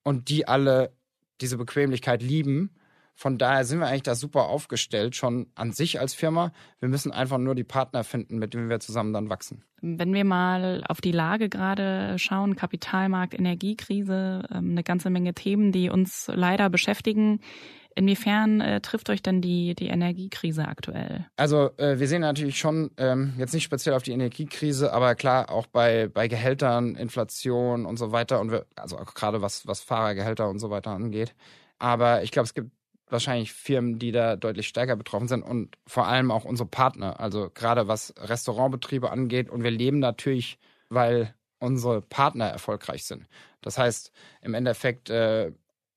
[SPEAKER 4] und die alle diese Bequemlichkeit lieben. Von daher sind wir eigentlich da super aufgestellt, schon an sich als Firma. Wir müssen einfach nur die Partner finden, mit denen wir zusammen dann wachsen.
[SPEAKER 2] Wenn wir mal auf die Lage gerade schauen, Kapitalmarkt, Energiekrise, ähm, eine ganze Menge Themen, die uns leider beschäftigen. Inwiefern äh, trifft euch denn die, die Energiekrise aktuell?
[SPEAKER 4] Also äh, wir sehen natürlich schon, ähm, jetzt nicht speziell auf die Energiekrise, aber klar auch bei, bei Gehältern, Inflation und so weiter und wir, also auch gerade was, was Fahrergehälter und so weiter angeht. Aber ich glaube, es gibt wahrscheinlich Firmen, die da deutlich stärker betroffen sind und vor allem auch unsere Partner, also gerade was Restaurantbetriebe angeht. Und wir leben natürlich, weil unsere Partner erfolgreich sind. Das heißt, im Endeffekt äh,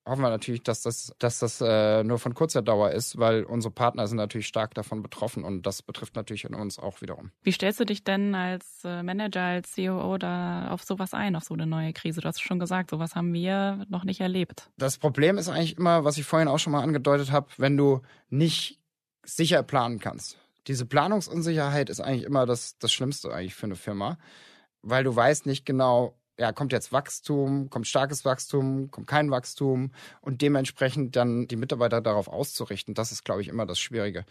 [SPEAKER 4] hoffen wir natürlich, dass das, dass das äh, nur von kurzer Dauer ist, weil unsere Partner sind natürlich stark davon betroffen und das betrifft natürlich uns auch wiederum.
[SPEAKER 2] Wie stellst du dich denn als äh, Manager, als COO da auf sowas ein, auf so eine neue Krise? Du hast schon gesagt, sowas haben wir noch nicht erlebt.
[SPEAKER 4] Das Problem ist eigentlich immer, was ich vorhin auch schon mal angedeutet habe, wenn du nicht sicher planen kannst. Diese Planungsunsicherheit ist eigentlich immer das, das Schlimmste eigentlich für eine Firma, weil du weißt nicht genau, ja, kommt jetzt Wachstum, kommt starkes Wachstum, kommt kein Wachstum und dementsprechend dann die Mitarbeiter darauf auszurichten, das ist, glaube ich, immer das Schwierige.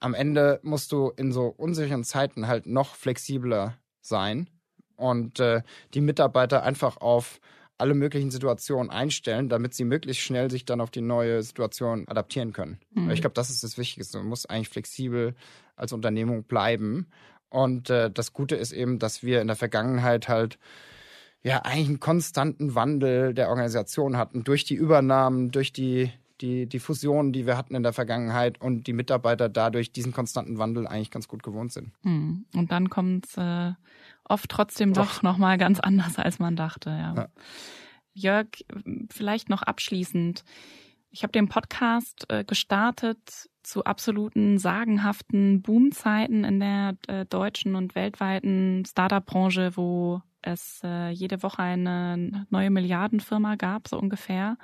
[SPEAKER 4] Am Ende musst du in so unsicheren Zeiten halt noch flexibler sein und äh, die Mitarbeiter einfach auf alle möglichen Situationen einstellen, damit sie möglichst schnell sich dann auf die neue Situation adaptieren können. Mhm. Ich glaube, das ist das Wichtigste. Man muss eigentlich flexibel als Unternehmung bleiben. Und äh, das Gute ist eben, dass wir in der Vergangenheit halt ja eigentlich einen konstanten Wandel der Organisation hatten durch die Übernahmen, durch die die, die Fusionen, die wir hatten in der Vergangenheit und die Mitarbeiter dadurch diesen konstanten Wandel eigentlich ganz gut gewohnt sind.
[SPEAKER 2] Hm. Und dann kommt es äh, oft trotzdem doch, doch nochmal ganz anders, als man dachte. Ja. ja. Jörg, vielleicht noch abschließend. Ich habe den Podcast äh, gestartet zu absoluten sagenhaften Boomzeiten in der äh, deutschen und weltweiten Startup-Branche, wo es äh, jede Woche eine neue Milliardenfirma gab, so ungefähr.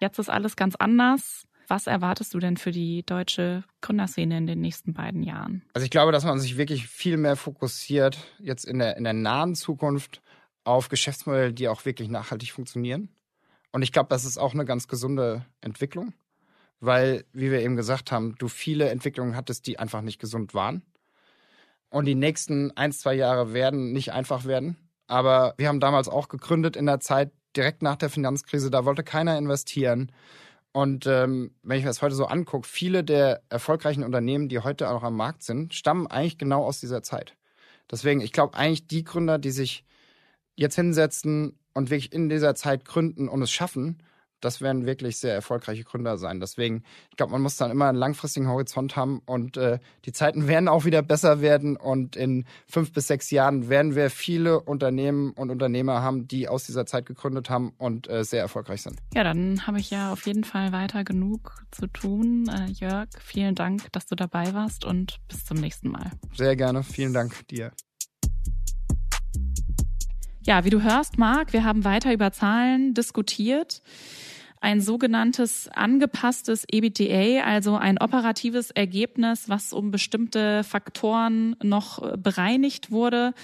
[SPEAKER 2] Jetzt ist alles ganz anders. Was erwartest du denn für die deutsche Gründerszene in den nächsten beiden Jahren?
[SPEAKER 4] Also ich glaube, dass man sich wirklich viel mehr fokussiert, jetzt in der, in der nahen Zukunft, auf Geschäftsmodelle, die auch wirklich nachhaltig funktionieren. Und ich glaube, das ist auch eine ganz gesunde Entwicklung, weil, wie wir eben gesagt haben, du viele Entwicklungen hattest, die einfach nicht gesund waren. Und die nächsten ein, zwei Jahre werden nicht einfach werden. Aber wir haben damals auch gegründet in der Zeit direkt nach der Finanzkrise. Da wollte keiner investieren. Und ähm, wenn ich mir das heute so angucke, viele der erfolgreichen Unternehmen, die heute auch am Markt sind, stammen eigentlich genau aus dieser Zeit. Deswegen, ich glaube eigentlich die Gründer, die sich jetzt hinsetzen und wirklich in dieser Zeit gründen und es schaffen, das werden wirklich sehr erfolgreiche Gründer sein. Deswegen, ich glaube, man muss dann immer einen langfristigen Horizont haben und äh, die Zeiten werden auch wieder besser werden und in fünf bis sechs Jahren werden wir viele Unternehmen und Unternehmer haben, die aus dieser Zeit gegründet haben und äh, sehr erfolgreich sind.
[SPEAKER 2] Ja, dann habe ich ja auf jeden Fall weiter genug zu tun. Äh, Jörg, vielen Dank, dass du dabei warst und bis zum nächsten Mal.
[SPEAKER 4] Sehr gerne. Vielen Dank dir.
[SPEAKER 2] Ja, wie du hörst, Marc, wir haben weiter über Zahlen diskutiert ein sogenanntes angepasstes EBITDA, also ein operatives Ergebnis, was um bestimmte Faktoren noch bereinigt wurde.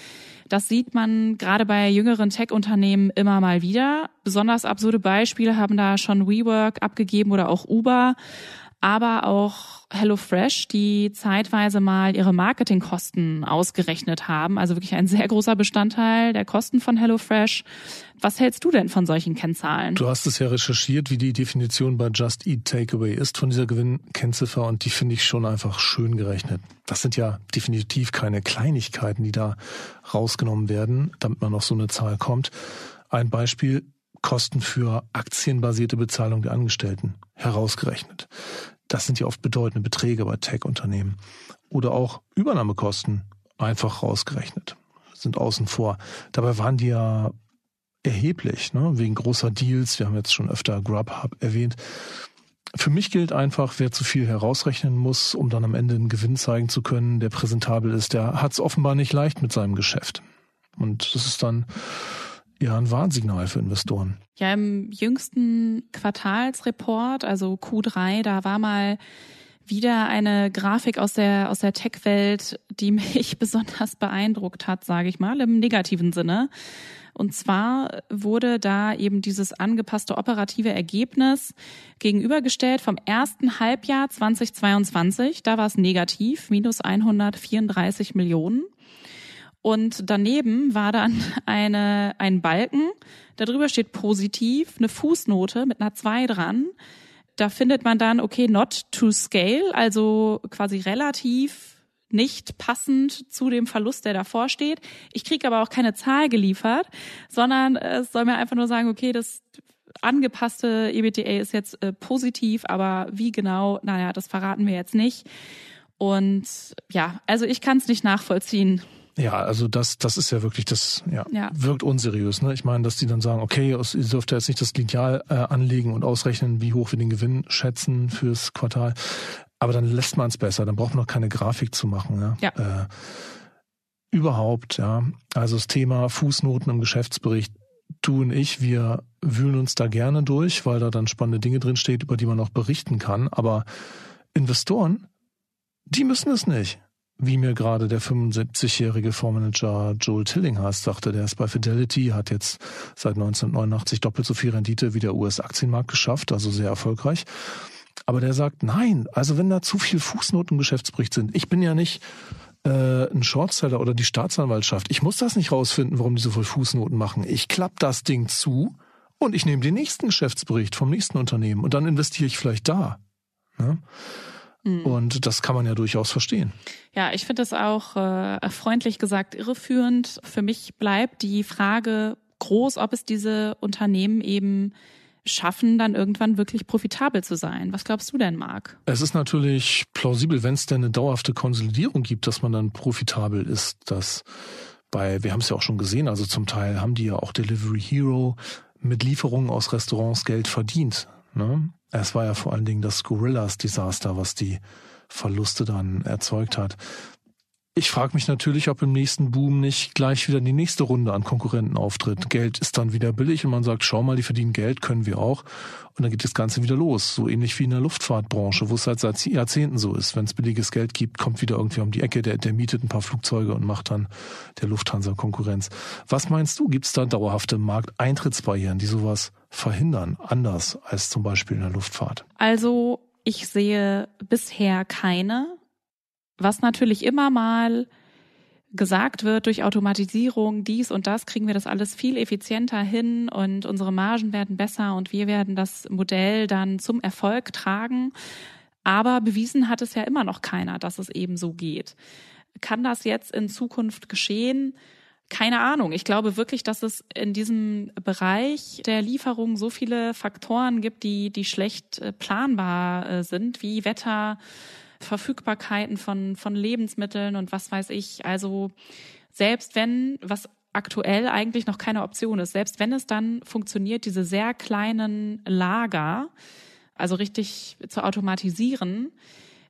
[SPEAKER 2] Das sieht man gerade bei jüngeren Tech-Unternehmen immer mal wieder. Besonders absurde Beispiele haben da schon WeWork abgegeben oder auch Uber aber auch HelloFresh, die zeitweise mal ihre Marketingkosten ausgerechnet haben. Also wirklich ein sehr großer Bestandteil der Kosten von HelloFresh. Was hältst du denn von solchen Kennzahlen?
[SPEAKER 3] Du hast es ja recherchiert, wie die Definition bei Just Eat Takeaway ist von dieser Gewinnkennziffer und die finde ich schon einfach schön gerechnet. Das sind ja definitiv keine Kleinigkeiten, die da rausgenommen werden, damit man auf so eine Zahl kommt. Ein Beispiel, Kosten für aktienbasierte Bezahlung der Angestellten herausgerechnet. Das sind ja oft bedeutende Beträge bei Tech-Unternehmen. Oder auch Übernahmekosten einfach rausgerechnet, sind außen vor. Dabei waren die ja erheblich, ne? wegen großer Deals. Wir haben jetzt schon öfter Grubhub erwähnt. Für mich gilt einfach, wer zu viel herausrechnen muss, um dann am Ende einen Gewinn zeigen zu können, der präsentabel ist, der hat es offenbar nicht leicht mit seinem Geschäft. Und das ist dann ja ein Warnsignal für Investoren.
[SPEAKER 2] Ja, im jüngsten Quartalsreport, also Q3, da war mal wieder eine Grafik aus der, aus der Tech-Welt, die mich besonders beeindruckt hat, sage ich mal, im negativen Sinne. Und zwar wurde da eben dieses angepasste operative Ergebnis gegenübergestellt vom ersten Halbjahr 2022. Da war es negativ, minus 134 Millionen. Und daneben war dann eine, ein Balken, darüber steht positiv, eine Fußnote mit einer 2 dran. Da findet man dann, okay, not to scale, also quasi relativ nicht passend zu dem Verlust, der davor steht. Ich kriege aber auch keine Zahl geliefert, sondern es soll mir einfach nur sagen, okay, das angepasste EBTA ist jetzt äh, positiv, aber wie genau, naja, das verraten wir jetzt nicht. Und ja, also ich kann es nicht nachvollziehen.
[SPEAKER 3] Ja, also das, das ist ja wirklich, das ja, ja. wirkt unseriös. Ne? Ich meine, dass die dann sagen, okay, ihr dürft jetzt nicht das Lineal äh, anlegen und ausrechnen, wie hoch wir den Gewinn schätzen fürs Quartal. Aber dann lässt man es besser, dann braucht man noch keine Grafik zu machen. Ja. ja. Äh, überhaupt, ja. Also das Thema Fußnoten im Geschäftsbericht, du und ich, wir wühlen uns da gerne durch, weil da dann spannende Dinge drinsteht, über die man auch berichten kann. Aber Investoren, die müssen es nicht wie mir gerade der 75-jährige Fondsmanager Joel Tillinghast sagte, der ist bei Fidelity, hat jetzt seit 1989 doppelt so viel Rendite wie der US-Aktienmarkt geschafft, also sehr erfolgreich. Aber der sagt, nein, also wenn da zu viel Fußnoten im Geschäftsbericht sind, ich bin ja nicht äh, ein Shortseller oder die Staatsanwaltschaft, ich muss das nicht rausfinden, warum die so viel Fußnoten machen. Ich klapp das Ding zu und ich nehme den nächsten Geschäftsbericht vom nächsten Unternehmen und dann investiere ich vielleicht da. Ne? Mhm. Und das kann man ja durchaus verstehen.
[SPEAKER 2] Ja, ich finde es auch äh, freundlich gesagt irreführend. Für mich bleibt die Frage groß, ob es diese Unternehmen eben schaffen, dann irgendwann wirklich profitabel zu sein. Was glaubst du denn, Marc?
[SPEAKER 3] Es ist natürlich plausibel, wenn es denn eine dauerhafte Konsolidierung gibt, dass man dann profitabel ist. Dass bei, wir haben es ja auch schon gesehen, also zum Teil haben die ja auch Delivery Hero mit Lieferungen aus Restaurants Geld verdient. Ne? Es war ja vor allen Dingen das Gorillas-Desaster, was die Verluste dann erzeugt hat. Ich frage mich natürlich, ob im nächsten Boom nicht gleich wieder die nächste Runde an Konkurrenten auftritt. Geld ist dann wieder billig und man sagt, schau mal, die verdienen Geld, können wir auch. Und dann geht das Ganze wieder los. So ähnlich wie in der Luftfahrtbranche, wo es halt seit Jahrzehnten so ist. Wenn es billiges Geld gibt, kommt wieder irgendwie um die Ecke, der, der mietet ein paar Flugzeuge und macht dann der Lufthansa Konkurrenz. Was meinst du, gibt es da dauerhafte Markteintrittsbarrieren, die sowas verhindern, anders als zum Beispiel in der Luftfahrt?
[SPEAKER 2] Also ich sehe bisher keine was natürlich immer mal gesagt wird durch Automatisierung, dies und das, kriegen wir das alles viel effizienter hin und unsere Margen werden besser und wir werden das Modell dann zum Erfolg tragen. Aber bewiesen hat es ja immer noch keiner, dass es eben so geht. Kann das jetzt in Zukunft geschehen? Keine Ahnung. Ich glaube wirklich, dass es in diesem Bereich der Lieferung so viele Faktoren gibt, die, die schlecht äh, planbar äh, sind, wie Wetter, Verfügbarkeiten von, von Lebensmitteln und was weiß ich. Also selbst wenn, was aktuell eigentlich noch keine Option ist, selbst wenn es dann funktioniert, diese sehr kleinen Lager, also richtig zu automatisieren,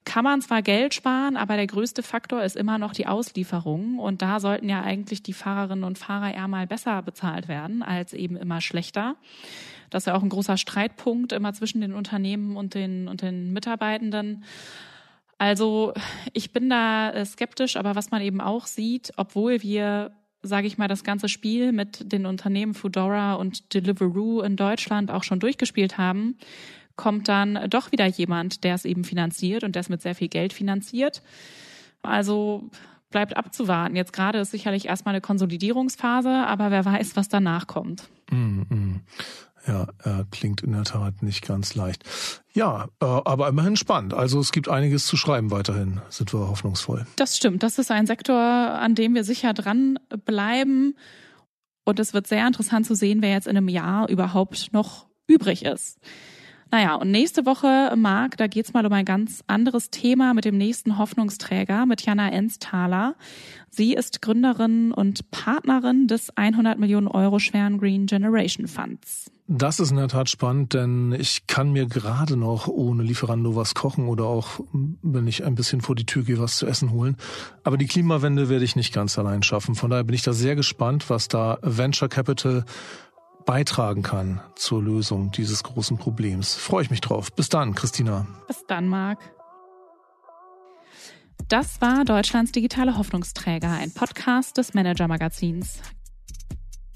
[SPEAKER 2] kann man zwar Geld sparen, aber der größte Faktor ist immer noch die Auslieferung. Und da sollten ja eigentlich die Fahrerinnen und Fahrer eher mal besser bezahlt werden, als eben immer schlechter. Das ist ja auch ein großer Streitpunkt immer zwischen den Unternehmen und den, und den Mitarbeitenden. Also ich bin da äh, skeptisch, aber was man eben auch sieht, obwohl wir, sage ich mal, das ganze Spiel mit den Unternehmen Foodora und Deliveroo in Deutschland auch schon durchgespielt haben, kommt dann doch wieder jemand, der es eben finanziert und der es mit sehr viel Geld finanziert. Also bleibt abzuwarten. Jetzt gerade ist sicherlich erstmal eine Konsolidierungsphase, aber wer weiß, was danach kommt.
[SPEAKER 3] Mm -mm. Ja, äh, klingt in der Tat nicht ganz leicht. Ja, äh, aber immerhin spannend. Also es gibt einiges zu schreiben weiterhin, sind wir hoffnungsvoll.
[SPEAKER 2] Das stimmt. Das ist ein Sektor, an dem wir sicher dran bleiben. Und es wird sehr interessant zu sehen, wer jetzt in einem Jahr überhaupt noch übrig ist. Naja, und nächste Woche, Marc, da geht's mal um ein ganz anderes Thema mit dem nächsten Hoffnungsträger, mit Jana Ensthaler. Sie ist Gründerin und Partnerin des 100 Millionen Euro schweren Green Generation Funds.
[SPEAKER 3] Das ist in der Tat spannend, denn ich kann mir gerade noch ohne Lieferando was kochen oder auch, wenn ich ein bisschen vor die Tür gehe, was zu essen holen. Aber die Klimawende werde ich nicht ganz allein schaffen. Von daher bin ich da sehr gespannt, was da Venture Capital beitragen kann zur Lösung dieses großen Problems. Freue ich mich drauf. Bis dann, Christina.
[SPEAKER 2] Bis dann, Marc. Das war Deutschlands digitale Hoffnungsträger, ein Podcast des Manager Magazins.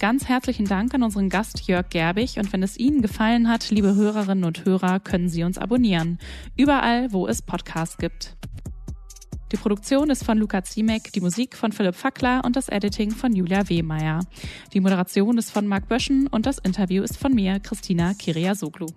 [SPEAKER 2] Ganz herzlichen Dank an unseren Gast Jörg Gerbig und wenn es Ihnen gefallen hat, liebe Hörerinnen und Hörer, können Sie uns abonnieren. Überall, wo es Podcasts gibt. Die Produktion ist von Luca Ziemek, die Musik von Philipp Fackler und das Editing von Julia Wehmeier. Die Moderation ist von Marc Böschen und das Interview ist von mir, Christina Kiriasoglu.